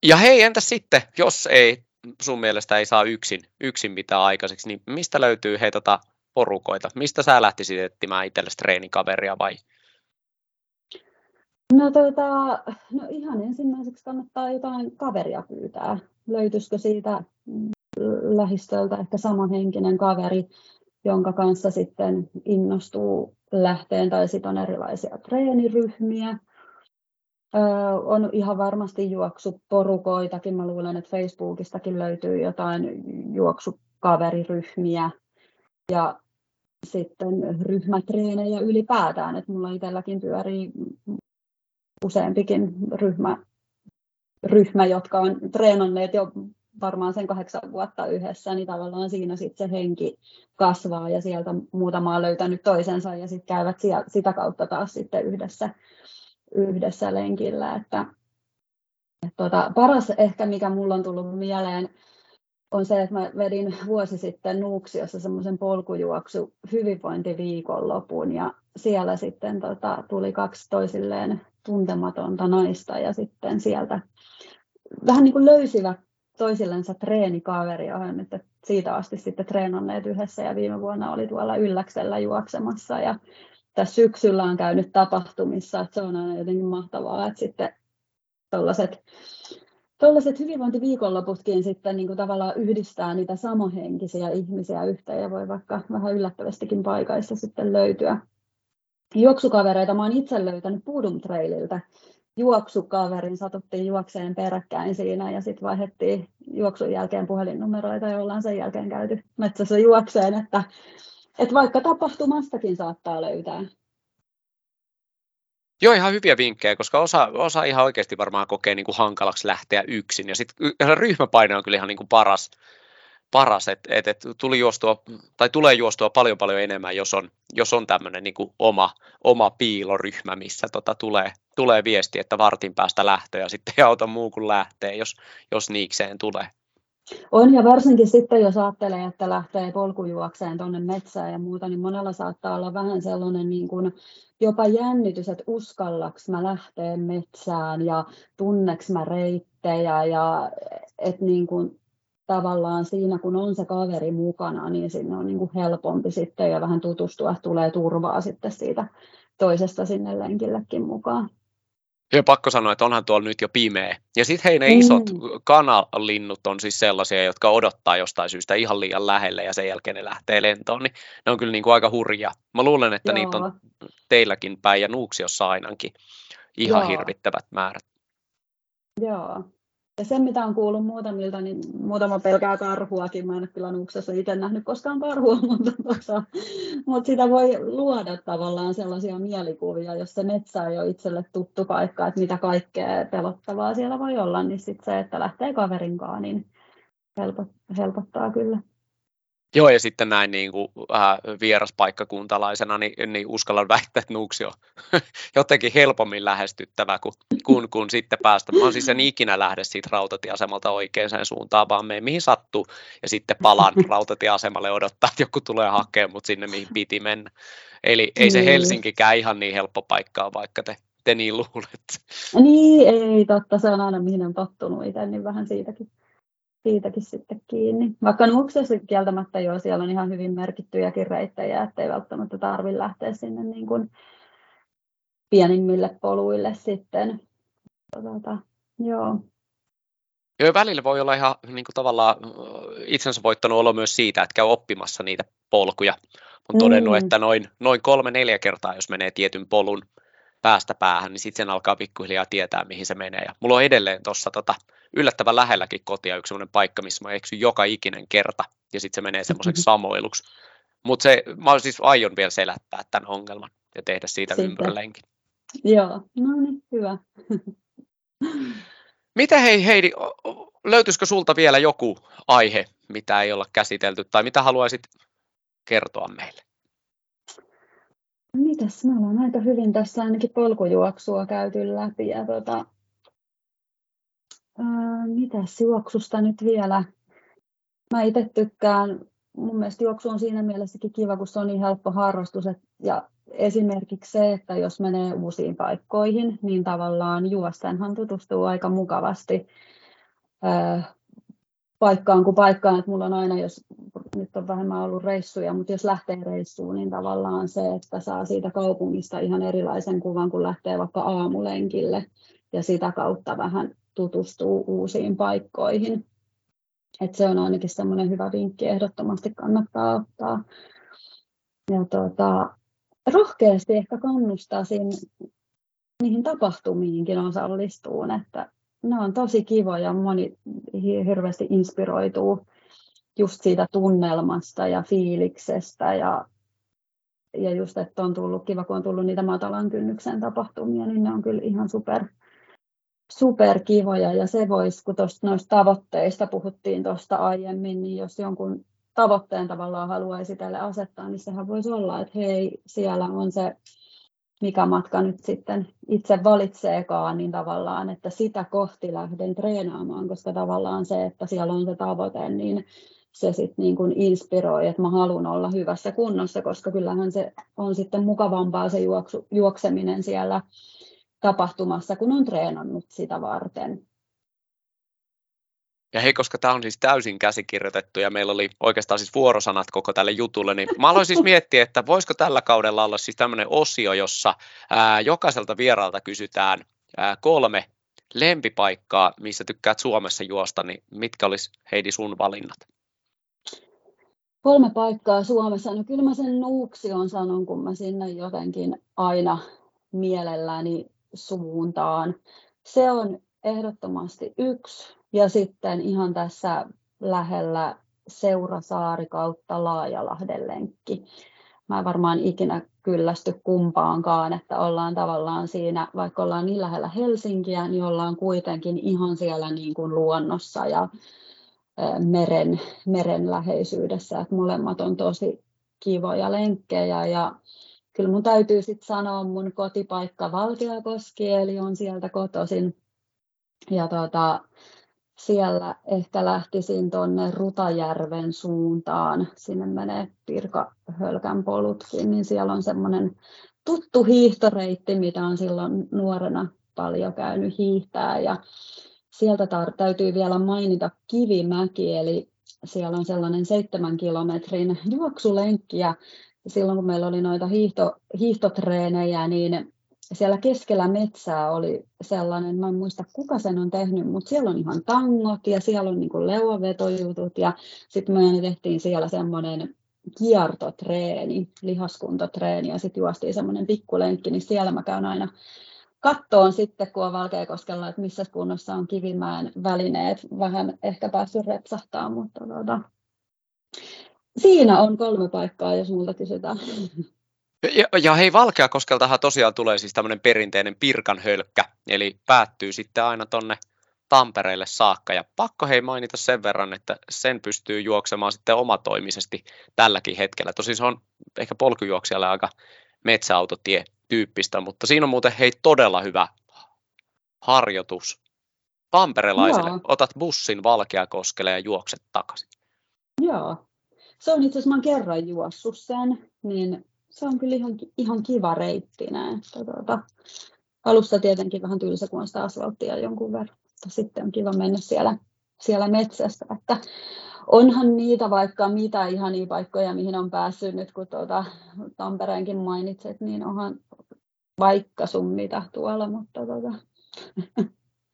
S1: Ja hei, entä sitten, jos ei sun mielestä ei saa yksin, yksin mitään aikaiseksi, niin mistä löytyy hei tota porukoita? Mistä sä lähtisit etsimään itsellesi treenikaveria vai?
S2: No, tuota, no ihan ensimmäiseksi kannattaa jotain kaveria pyytää. Löytyisikö siitä lähistöltä ehkä samanhenkinen kaveri, jonka kanssa sitten innostuu lähteen tai sitten on erilaisia treeniryhmiä. On ihan varmasti juoksuporukoitakin. Mä luulen, että Facebookistakin löytyy jotain juoksukaveriryhmiä ja sitten ryhmätreenejä ylipäätään. Että mulla itselläkin pyörii useampikin ryhmä, ryhmä, jotka on treenanneet jo varmaan sen kahdeksan vuotta yhdessä, niin tavallaan siinä sitten se henki kasvaa ja sieltä muutama on löytänyt toisensa ja sitten käyvät sieltä, sitä kautta taas sitten yhdessä, yhdessä lenkillä. Että, et tota, paras ehkä, mikä mulla on tullut mieleen, on se, että mä vedin vuosi sitten Nuuksiossa semmoisen polkujuoksu hyvinvointiviikonlopun ja siellä sitten tota, tuli kaksi toisilleen tuntematonta naista ja sitten sieltä vähän niin kuin löysivät toisillensa treenikaveria, on nyt siitä asti sitten treenanneet yhdessä ja viime vuonna oli tuolla Ylläksellä juoksemassa ja tässä syksyllä on käynyt tapahtumissa, että se on aina jotenkin mahtavaa, että sitten tuollaiset Tuollaiset hyvinvointiviikonloputkin sitten niin kuin tavallaan yhdistää niitä samohenkisiä ihmisiä yhteen ja voi vaikka vähän yllättävästikin paikaissa sitten löytyä. Juoksukavereita mä oon itse löytänyt Pudum Traililtä juoksukaverin, satuttiin juokseen peräkkäin siinä ja sitten vaihdettiin juoksun jälkeen puhelinnumeroita ja ollaan sen jälkeen käyty metsässä juokseen, että, että vaikka tapahtumastakin saattaa löytää
S1: Joo, ihan hyviä vinkkejä, koska osa, osa ihan oikeasti varmaan kokee niin kuin hankalaksi lähteä yksin. Ja sitten ryhmäpaine on kyllä ihan niin kuin paras, paras että et, et tuli juostua, tai tulee juostua paljon paljon enemmän, jos on, jos on tämmöinen niin kuin oma, oma piiloryhmä, missä tota tulee, tulee viesti, että vartin päästä lähtee ja sitten ei auta muu kuin lähtee, jos, jos niikseen tulee.
S2: On ja varsinkin sitten, jos ajattelee, että lähtee polkujuokseen tuonne metsään ja muuta, niin monella saattaa olla vähän sellainen niin kuin jopa jännitys, että uskallaks mä lähteä metsään ja tunneks mä reittejä ja että niin kuin tavallaan siinä, kun on se kaveri mukana, niin sinne on niin kuin helpompi sitten ja vähän tutustua, tulee turvaa sitten siitä toisesta sinne lenkillekin mukaan.
S1: Ja pakko sanoa, että onhan tuolla nyt jo pimeä. Ja sitten hei, ne mm. isot kanalinnut on siis sellaisia, jotka odottaa jostain syystä ihan liian lähelle ja sen jälkeen ne lähtee lentoon, niin ne on kyllä niin kuin aika hurja. Mä luulen, että Joo. niitä on teilläkin päin ja Nuuksiossa ainakin ihan Joo. hirvittävät määrät.
S2: Joo, ja sen, mitä on kuullut muutamilta, niin muutama pelkää karhuakin. Mä en ole kyllä Nuksessa itse nähnyt koskaan karhua, [laughs] mutta, tota, mutta sitä voi luoda tavallaan sellaisia mielikuvia, jos se metsä ei ole itselle tuttu paikka, että mitä kaikkea pelottavaa siellä voi olla, niin sitten se, että lähtee kaverinkaan, niin helpottaa kyllä.
S1: Joo, ja sitten näin niin kuin, äh, vieraspaikkakuntalaisena, niin, niin uskallan [laughs] väittää, että Nuuksi on [laughs] jotenkin helpommin lähestyttävä kuin, kun, kun sitten päästä. Mä siis en ikinä lähde siitä rautatieasemalta oikeaan suuntaan, vaan menen mihin sattuu, ja sitten palaan [laughs] rautatieasemalle odottaa, että joku tulee hakemaan mut sinne, mihin piti mennä. Eli ei se niin. Helsinkikään ihan niin helppo paikkaa, vaikka te, te niin luulette.
S2: Niin, ei totta, se on aina mihin on tottunut itse, niin vähän siitäkin siitäkin sitten kiinni. Vaikka Nuuksessa kieltämättä jo siellä on ihan hyvin merkittyjäkin reittejä, ettei välttämättä tarvitse lähteä sinne niin kuin pienimmille poluille sitten. Tuota, joo.
S1: Joo, välillä voi olla ihan niin kuin tavallaan itsensä voittanut olo myös siitä, että käy oppimassa niitä polkuja. Olen todennut, mm. että noin, noin kolme-neljä kertaa, jos menee tietyn polun päästä päähän, niin sitten sen alkaa pikkuhiljaa tietää, mihin se menee. Ja mulla on edelleen tuossa tota, yllättävän lähelläkin kotia yksi sellainen paikka, missä mä eksyn joka ikinen kerta, ja sitten se menee semmoiseksi [laughs] samoiluksi. Mutta se, mä siis aion vielä selättää tämän ongelman ja tehdä siitä ympärilleenkin.
S2: Joo, no niin, hyvä. [laughs]
S1: Mitä hei Heidi, löytyisikö sulta vielä joku aihe, mitä ei olla käsitelty, tai mitä haluaisit kertoa meille?
S2: Mitäs, me ollaan aika hyvin tässä ainakin polkujuoksua käyty läpi ja tota, ää, mitäs juoksusta nyt vielä? Mä itse tykkään, mun mielestä juoksu on siinä mielessäkin kiva, kun se on niin helppo harrastus et, ja esimerkiksi se, että jos menee uusiin paikkoihin, niin tutustuu aika mukavasti paikkaan kuin paikkaan, että mulla on aina, jos nyt on vähemmän ollut reissuja, mutta jos lähtee reissuun, niin tavallaan se, että saa siitä kaupungista ihan erilaisen kuvan, kun lähtee vaikka aamulenkille ja sitä kautta vähän tutustuu uusiin paikkoihin. Et se on ainakin semmoinen hyvä vinkki, ehdottomasti kannattaa ottaa. Ja tuota, rohkeasti ehkä kannustaa niihin tapahtumiinkin osallistuun, että ne on tosi kivoja, moni hirveästi inspiroituu just siitä tunnelmasta ja fiiliksestä ja, ja just, että on tullut kiva, kun on tullut niitä matalan kynnyksen tapahtumia, niin ne on kyllä ihan super, super kivoja. Ja se voisi, kun tuosta noista tavoitteista puhuttiin tuosta aiemmin, niin jos jonkun tavoitteen tavallaan haluaisi tälle asettaa, niin sehän voisi olla, että hei, siellä on se mikä matka nyt sitten itse valitseekaan, niin tavallaan, että sitä kohti lähden treenaamaan, koska tavallaan se, että siellä on se tavoite, niin se sitten niin kuin inspiroi, että mä haluan olla hyvässä kunnossa, koska kyllähän se on sitten mukavampaa se juoksu, juokseminen siellä tapahtumassa, kun on treenannut sitä varten.
S1: Ja hei, koska tämä on siis täysin käsikirjoitettu ja meillä oli oikeastaan siis vuorosanat koko tälle jutulle, niin mä aloin siis miettiä, että voisiko tällä kaudella olla siis tämmöinen osio, jossa ää, jokaiselta vieraalta kysytään ää, kolme lempipaikkaa, missä tykkäät Suomessa juosta, niin mitkä olisi Heidi sun valinnat?
S2: Kolme paikkaa Suomessa. No kyllä mä sen on sanon, kun mä sinne jotenkin aina mielelläni suuntaan. Se on ehdottomasti yksi. Ja sitten ihan tässä lähellä Seurasaari kautta Laajalahden lenkki. Mä en varmaan ikinä kyllästy kumpaankaan, että ollaan tavallaan siinä, vaikka ollaan niin lähellä Helsinkiä, niin ollaan kuitenkin ihan siellä niin kuin luonnossa ja meren, meren läheisyydessä, että molemmat on tosi kivoja lenkkejä ja kyllä mun täytyy sitten sanoa mun kotipaikka Valkeakoski, eli on sieltä kotoisin. Ja tuota, siellä ehkä lähtisin tuonne Rutajärven suuntaan, sinne menee Pirkahölkän polutkin, niin siellä on semmoinen tuttu hiihtoreitti, mitä on silloin nuorena paljon käynyt hiihtää. Ja sieltä tar- täytyy vielä mainita Kivimäki, eli siellä on sellainen seitsemän kilometrin juoksulenkki. Ja silloin kun meillä oli noita hiihto, hiihtotreenejä, niin siellä keskellä metsää oli sellainen, mä en muista kuka sen on tehnyt, mutta siellä on ihan tangot ja siellä on niin leuavetojutut ja sitten me tehtiin siellä semmoinen kiertotreeni, lihaskuntotreeni ja sitten juostiin semmoinen pikkulenkki, niin siellä mä käyn aina kattoon sitten, kun on Valkeakoskella, että missä kunnossa on Kivimäen välineet. Vähän ehkä päässyt repsahtaa, mutta tuota, siinä on kolme paikkaa, jos multa kysytään.
S1: Ja, ja hei, Valkeakoskeltahan tosiaan tulee siis tämmöinen perinteinen pirkanhölkkä, eli päättyy sitten aina tonne Tampereelle saakka. Ja pakko hei mainita sen verran, että sen pystyy juoksemaan sitten omatoimisesti tälläkin hetkellä. Tosin se on ehkä polkujuoksijalle aika metsäautotie tyyppistä, mutta siinä on muuten hei todella hyvä harjoitus tamperelaisille. Joo. Otat bussin Valkeakoskelle ja juokset takaisin.
S2: Joo, se on itse asiassa, mä kerran juossut sen, niin se on kyllä ihan, ihan kiva reittinä. Että tuota, alussa tietenkin vähän tylsä, kun on sitä asfalttia jonkun verran, mutta sitten on kiva mennä siellä, siellä metsästä. Että onhan niitä vaikka mitä ihania paikkoja, mihin on päässyt nyt, kun tuota, Tampereenkin mainitset, niin onhan vaikka sun mitä tuolla, mutta tuota...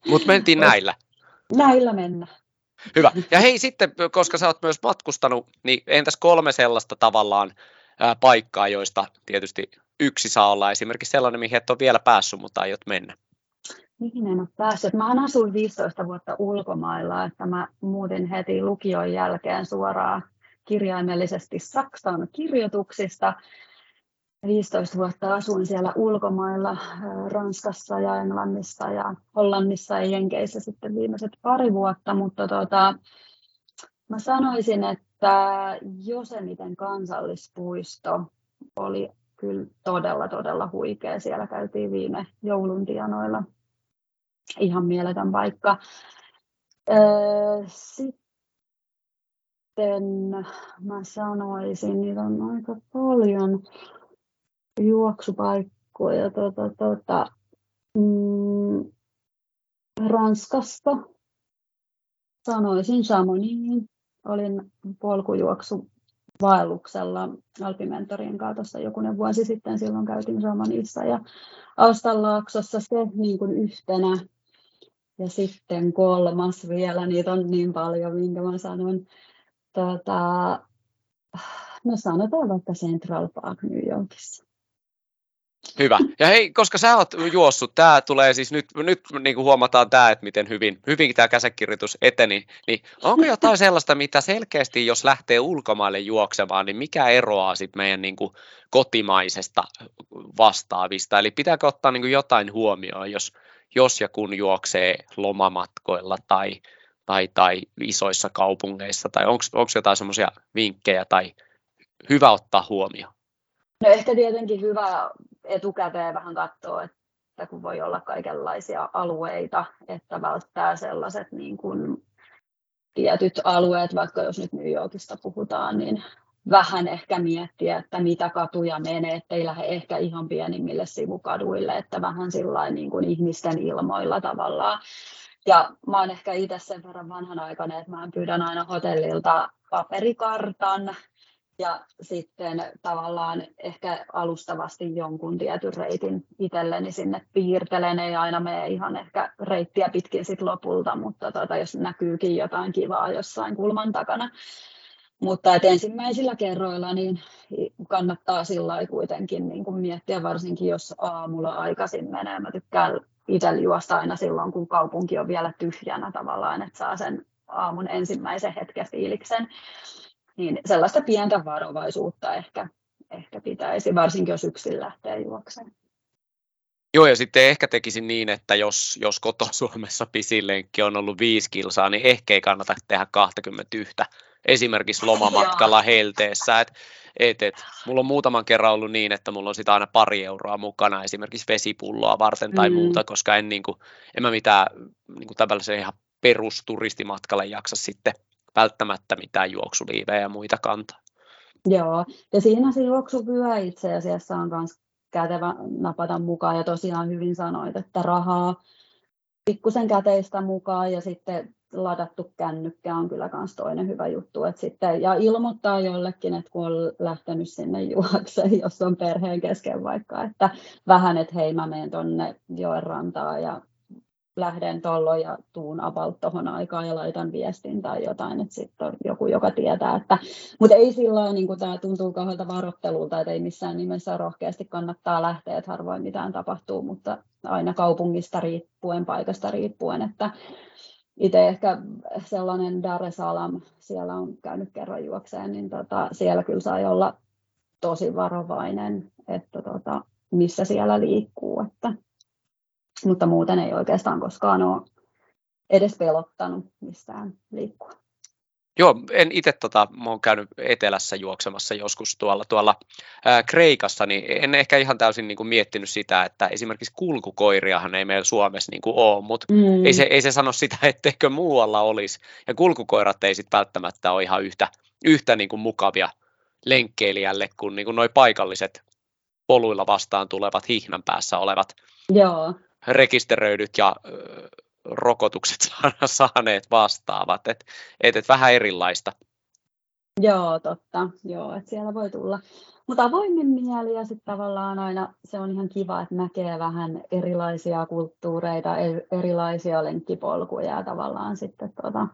S1: Mut mentiin näillä.
S2: Näillä mennä.
S1: Hyvä. Ja hei sitten, koska sä oot myös matkustanut, niin entäs kolme sellaista tavallaan paikkaa, joista tietysti yksi saa olla esimerkiksi sellainen, mihin et ole vielä päässyt, mutta aiot mennä?
S2: Mihin en ole päässyt? Mä asuin 15 vuotta ulkomailla, että mä muutin heti lukion jälkeen suoraan kirjaimellisesti Saksan kirjoituksista 15 vuotta asuin siellä ulkomailla Ranskassa ja Englannissa ja Hollannissa ja Jenkeissä sitten viimeiset pari vuotta, mutta tota, mä sanoisin, että Josemiten kansallispuisto oli kyllä todella, todella huikea. Siellä käytiin viime jouluntianoilla. Ihan mieletön paikka. Sitten mä sanoisin, niitä on aika paljon juoksupaikkoja tuota, tuota, Ranskasta. Sanoisin Chamonixin. Olin polkujuoksu vaelluksella Alpimentorien kanssa jokunen vuosi sitten. Silloin käytiin Chamonixissa ja Austanlaaksossa se niin kuin yhtenä. Ja sitten kolmas vielä, niitä on niin paljon, minkä mä sanon. Tota, no sanotaan vaikka Central Park New Yorkissa.
S1: Hyvä. Ja hei, koska sä oot juossut, tämä tulee siis nyt, nyt niin kuin huomataan tämä, että miten hyvin, hyvin tämä käsikirjoitus eteni, niin onko jotain sellaista, mitä selkeästi, jos lähtee ulkomaille juoksemaan, niin mikä eroaa sitten meidän niin kuin kotimaisesta vastaavista? Eli pitääkö ottaa niin kuin jotain huomioon, jos, jos ja kun juoksee lomamatkoilla tai, tai, tai isoissa kaupungeissa, tai onko jotain semmoisia vinkkejä tai hyvä ottaa huomioon?
S2: No ehkä tietenkin hyvä etukäteen vähän katsoa, että kun voi olla kaikenlaisia alueita, että välttää sellaiset niin kuin tietyt alueet, vaikka jos nyt New Yorkista puhutaan, niin vähän ehkä miettiä, että mitä katuja menee, ettei lähde ehkä ihan pienimmille sivukaduille, että vähän sillä niin kuin ihmisten ilmoilla tavallaan. Ja mä oon ehkä itse sen verran vanhanaikainen, että mä pyydän aina hotellilta paperikartan, ja sitten tavallaan ehkä alustavasti jonkun tietyn reitin itselleni sinne piirtelen, ei aina mene ihan ehkä reittiä pitkin sit lopulta, mutta tota, jos näkyykin jotain kivaa jossain kulman takana. Mutta et ensimmäisillä kerroilla niin kannattaa sillä kuitenkin niin kuin miettiä, varsinkin jos aamulla aikaisin menee. Mä tykkään itse juosta aina silloin, kun kaupunki on vielä tyhjänä tavallaan, että saa sen aamun ensimmäisen hetken fiiliksen niin sellaista pientä varovaisuutta ehkä, ehkä pitäisi, varsinkin jos yksin lähtee juokseen.
S1: Joo, ja sitten ehkä tekisin niin, että jos, jos koto-Suomessa pisin on ollut viisi kilsaa, niin ehkä ei kannata tehdä 21 esimerkiksi lomamatkalla helteessä. Et, et, et, mulla on muutaman kerran ollut niin, että mulla on sitä aina pari euroa mukana esimerkiksi vesipulloa varten tai mm. muuta, koska en, niin kuin, en mä mitään niin kuin tällaisen ihan perusturistimatkalle jaksa sitten välttämättä mitään juoksuliivejä ja muita kantaa.
S2: Joo, ja siinä se juoksuvyö itse asiassa on myös kätevä napata mukaan, ja tosiaan hyvin sanoit, että rahaa pikkusen käteistä mukaan, ja sitten ladattu kännykkä on kyllä myös toinen hyvä juttu. Et sitten, ja ilmoittaa jollekin, että kun on lähtenyt sinne [laughs] juokseen, jos on perheen kesken vaikka, että vähän, että hei mä menen tuonne joen rantaan ja lähden tuolloin ja tuun about tuohon aikaan ja laitan viestin tai jotain, että sitten on joku, joka tietää. Että, mutta ei silloin, niin kuin tämä tuntuu kauhealta varoittelulta, että ei missään nimessä rohkeasti kannattaa lähteä, että harvoin mitään tapahtuu, mutta aina kaupungista riippuen, paikasta riippuen, että itse ehkä sellainen Dar es Salaam, siellä on käynyt kerran juokseen, niin tota, siellä kyllä sai olla tosi varovainen, että tota, missä siellä liikkuu. Että, mutta muuten ei oikeastaan koskaan ole edes pelottanut missään liikkua.
S1: Joo, en itse tota, mä oon käynyt etelässä juoksemassa joskus tuolla, tuolla ää, Kreikassa, niin en ehkä ihan täysin niin kuin, miettinyt sitä, että esimerkiksi kulkukoiriahan ei meillä Suomessa niin kuin, ole, mutta mm. ei, se, ei se sano sitä, [laughs] etteikö muualla olisi. Ja kulkukoirat ei sitten välttämättä ole ihan yhtä, yhtä niin kuin, mukavia lenkkeilijälle kuin, niin kuin noi paikalliset poluilla vastaan tulevat hihnan päässä olevat
S2: Joo.
S1: Rekisteröidyt ja rokotukset [laughs] saaneet vastaavat, että et, et vähän erilaista.
S2: Joo, totta. Joo, että siellä voi tulla. Mutta avoimen mieli ja sitten tavallaan aina se on ihan kiva, että näkee vähän erilaisia kulttuureita, erilaisia lenkkipolkuja ja tavallaan sitten tuota,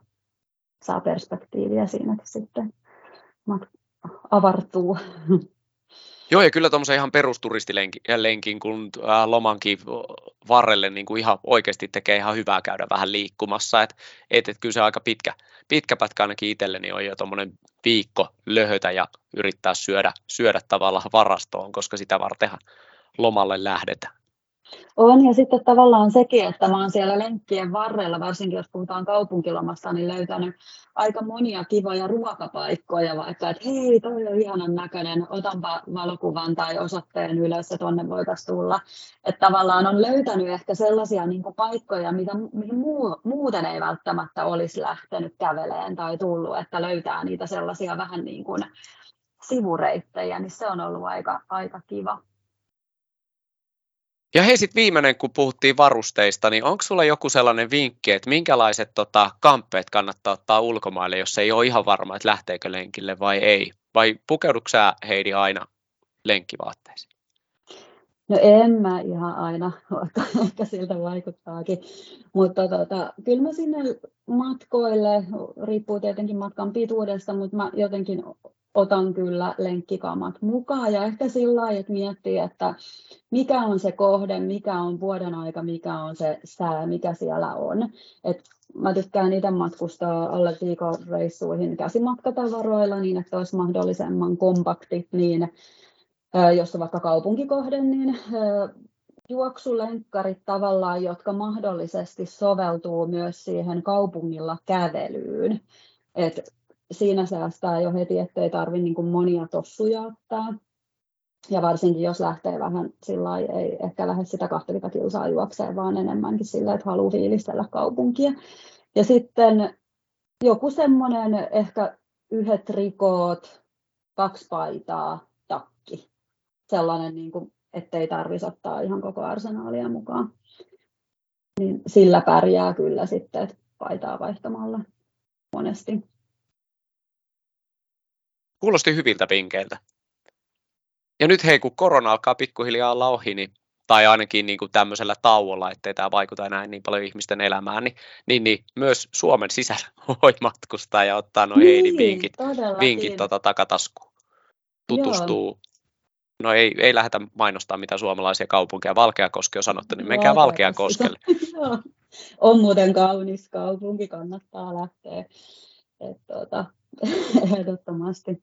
S2: saa perspektiiviä siinäkin sitten avartuu. [laughs]
S1: Joo, ja kyllä tuommoisen ihan perusturistilenkin, kun lomankin varrelle niin kuin ihan oikeasti tekee ihan hyvää käydä vähän liikkumassa. Et, et, et kyllä se aika pitkä, pitkä pätkä ainakin itselleni on jo tuommoinen viikko löhötä ja yrittää syödä, syödä tavallaan varastoon, koska sitä vartenhan lomalle lähdetään.
S2: On, ja sitten tavallaan sekin, että mä oon siellä lenkkien varrella, varsinkin jos puhutaan kaupunkilomasta, niin löytänyt aika monia kivoja ruokapaikkoja, vaikka että hei, toi on ihanan näköinen, otanpa valokuvan tai osoitteen ylös, että tuonne voitaisiin tulla. Että tavallaan on löytänyt ehkä sellaisia niin kuin paikkoja, mitä, mihin muu, muuten ei välttämättä olisi lähtenyt käveleen tai tullut, että löytää niitä sellaisia vähän niin kuin sivureittejä, niin se on ollut aika, aika kiva.
S1: Ja hei sitten viimeinen, kun puhuttiin varusteista, niin onko sulla joku sellainen vinkki, että minkälaiset tota, kamppeet kannattaa ottaa ulkomaille, jos ei ole ihan varma, että lähteekö lenkille vai ei? Vai pukeudutko sä Heidi aina lenkkivaatteisiin?
S2: No en mä ihan aina, [laughs] vaikka ehkä siltä vaikuttaakin. Mutta tota, kyllä mä sinne matkoille, riippuu tietenkin matkan pituudesta, mutta mä jotenkin otan kyllä lenkkikamat mukaan ja ehkä sillä lailla, että miettii, että mikä on se kohde, mikä on vuoden aika, mikä on se sää, mikä siellä on. Et mä tykkään itse matkustaa alle viikon reissuihin käsimatkatavaroilla niin, että olisi mahdollisimman kompakti, niin jos on vaikka kaupunkikohde, niin juoksulenkkarit tavallaan, jotka mahdollisesti soveltuu myös siihen kaupungilla kävelyyn. Et siinä säästää jo heti, ettei tarvitse niin monia tossuja ottaa. Ja varsinkin jos lähtee vähän sillä ei ehkä lähde sitä 20 kilsaa juokseen, vaan enemmänkin sillä, että haluaa fiilistellä kaupunkia. Ja sitten joku semmoinen ehkä yhdet rikoot, kaksi paitaa, takki. Sellainen, niin kuin, ettei tarvitsisi ottaa ihan koko arsenaalia mukaan. Niin sillä pärjää kyllä sitten, että paitaa vaihtamalla monesti.
S1: Kuulosti hyviltä vinkkeiltä. Ja nyt hei, kun korona alkaa pikkuhiljaa olla ohi, niin, tai ainakin niin kuin tämmöisellä tauolla, ettei tämä vaikuta enää niin paljon ihmisten elämään, niin, niin, niin myös Suomen sisällä [laughs] voi matkustaa ja ottaa nuo niin, Heidin vinkit, vinkit tota, takataskuun. Tutustuu. Joo. No ei, ei lähdetä mainostaa mitä suomalaisia kaupunkeja. Valkeakoski on sanottu, niin menkää Valkeakoskelle. [laughs]
S2: on muuten kaunis kaupunki, kannattaa lähteä. Et, tuota, [laughs] ehdottomasti.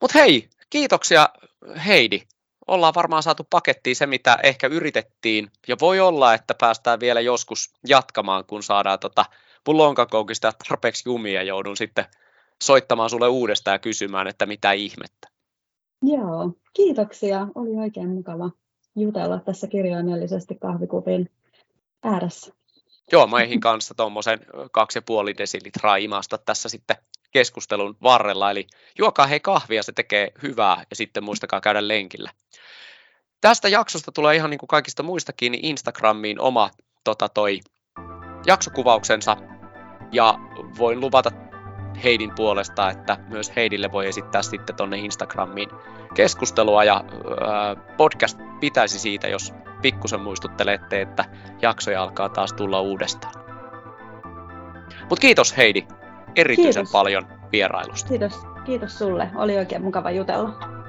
S1: Mutta hei, Kiitoksia Heidi. Ollaan varmaan saatu pakettiin se, mitä ehkä yritettiin, ja voi olla, että päästään vielä joskus jatkamaan, kun saadaan tota mun lonkakoukista tarpeeksi jumia joudun sitten soittamaan sulle uudestaan ja kysymään, että mitä ihmettä.
S2: Joo, kiitoksia. Oli oikein mukava jutella tässä kirjaimellisesti kahvikupin ääressä.
S1: Joo, mä eihin kanssa tuommoisen 2,5 desilitraa imasta tässä sitten keskustelun varrella. Eli juokaa hei kahvia, se tekee hyvää ja sitten muistakaa käydä lenkillä. Tästä jaksosta tulee ihan niin kuin kaikista muistakin niin Instagramiin oma tota, toi jaksokuvauksensa ja voin luvata Heidin puolesta, että myös Heidille voi esittää sitten tuonne Instagramiin keskustelua ja äh, podcast pitäisi siitä, jos pikkusen muistuttelette, että jaksoja alkaa taas tulla uudestaan. Mutta kiitos Heidi erityisen kiitos. paljon vierailusta.
S2: Kiitos, kiitos sulle. Oli oikein mukava jutella.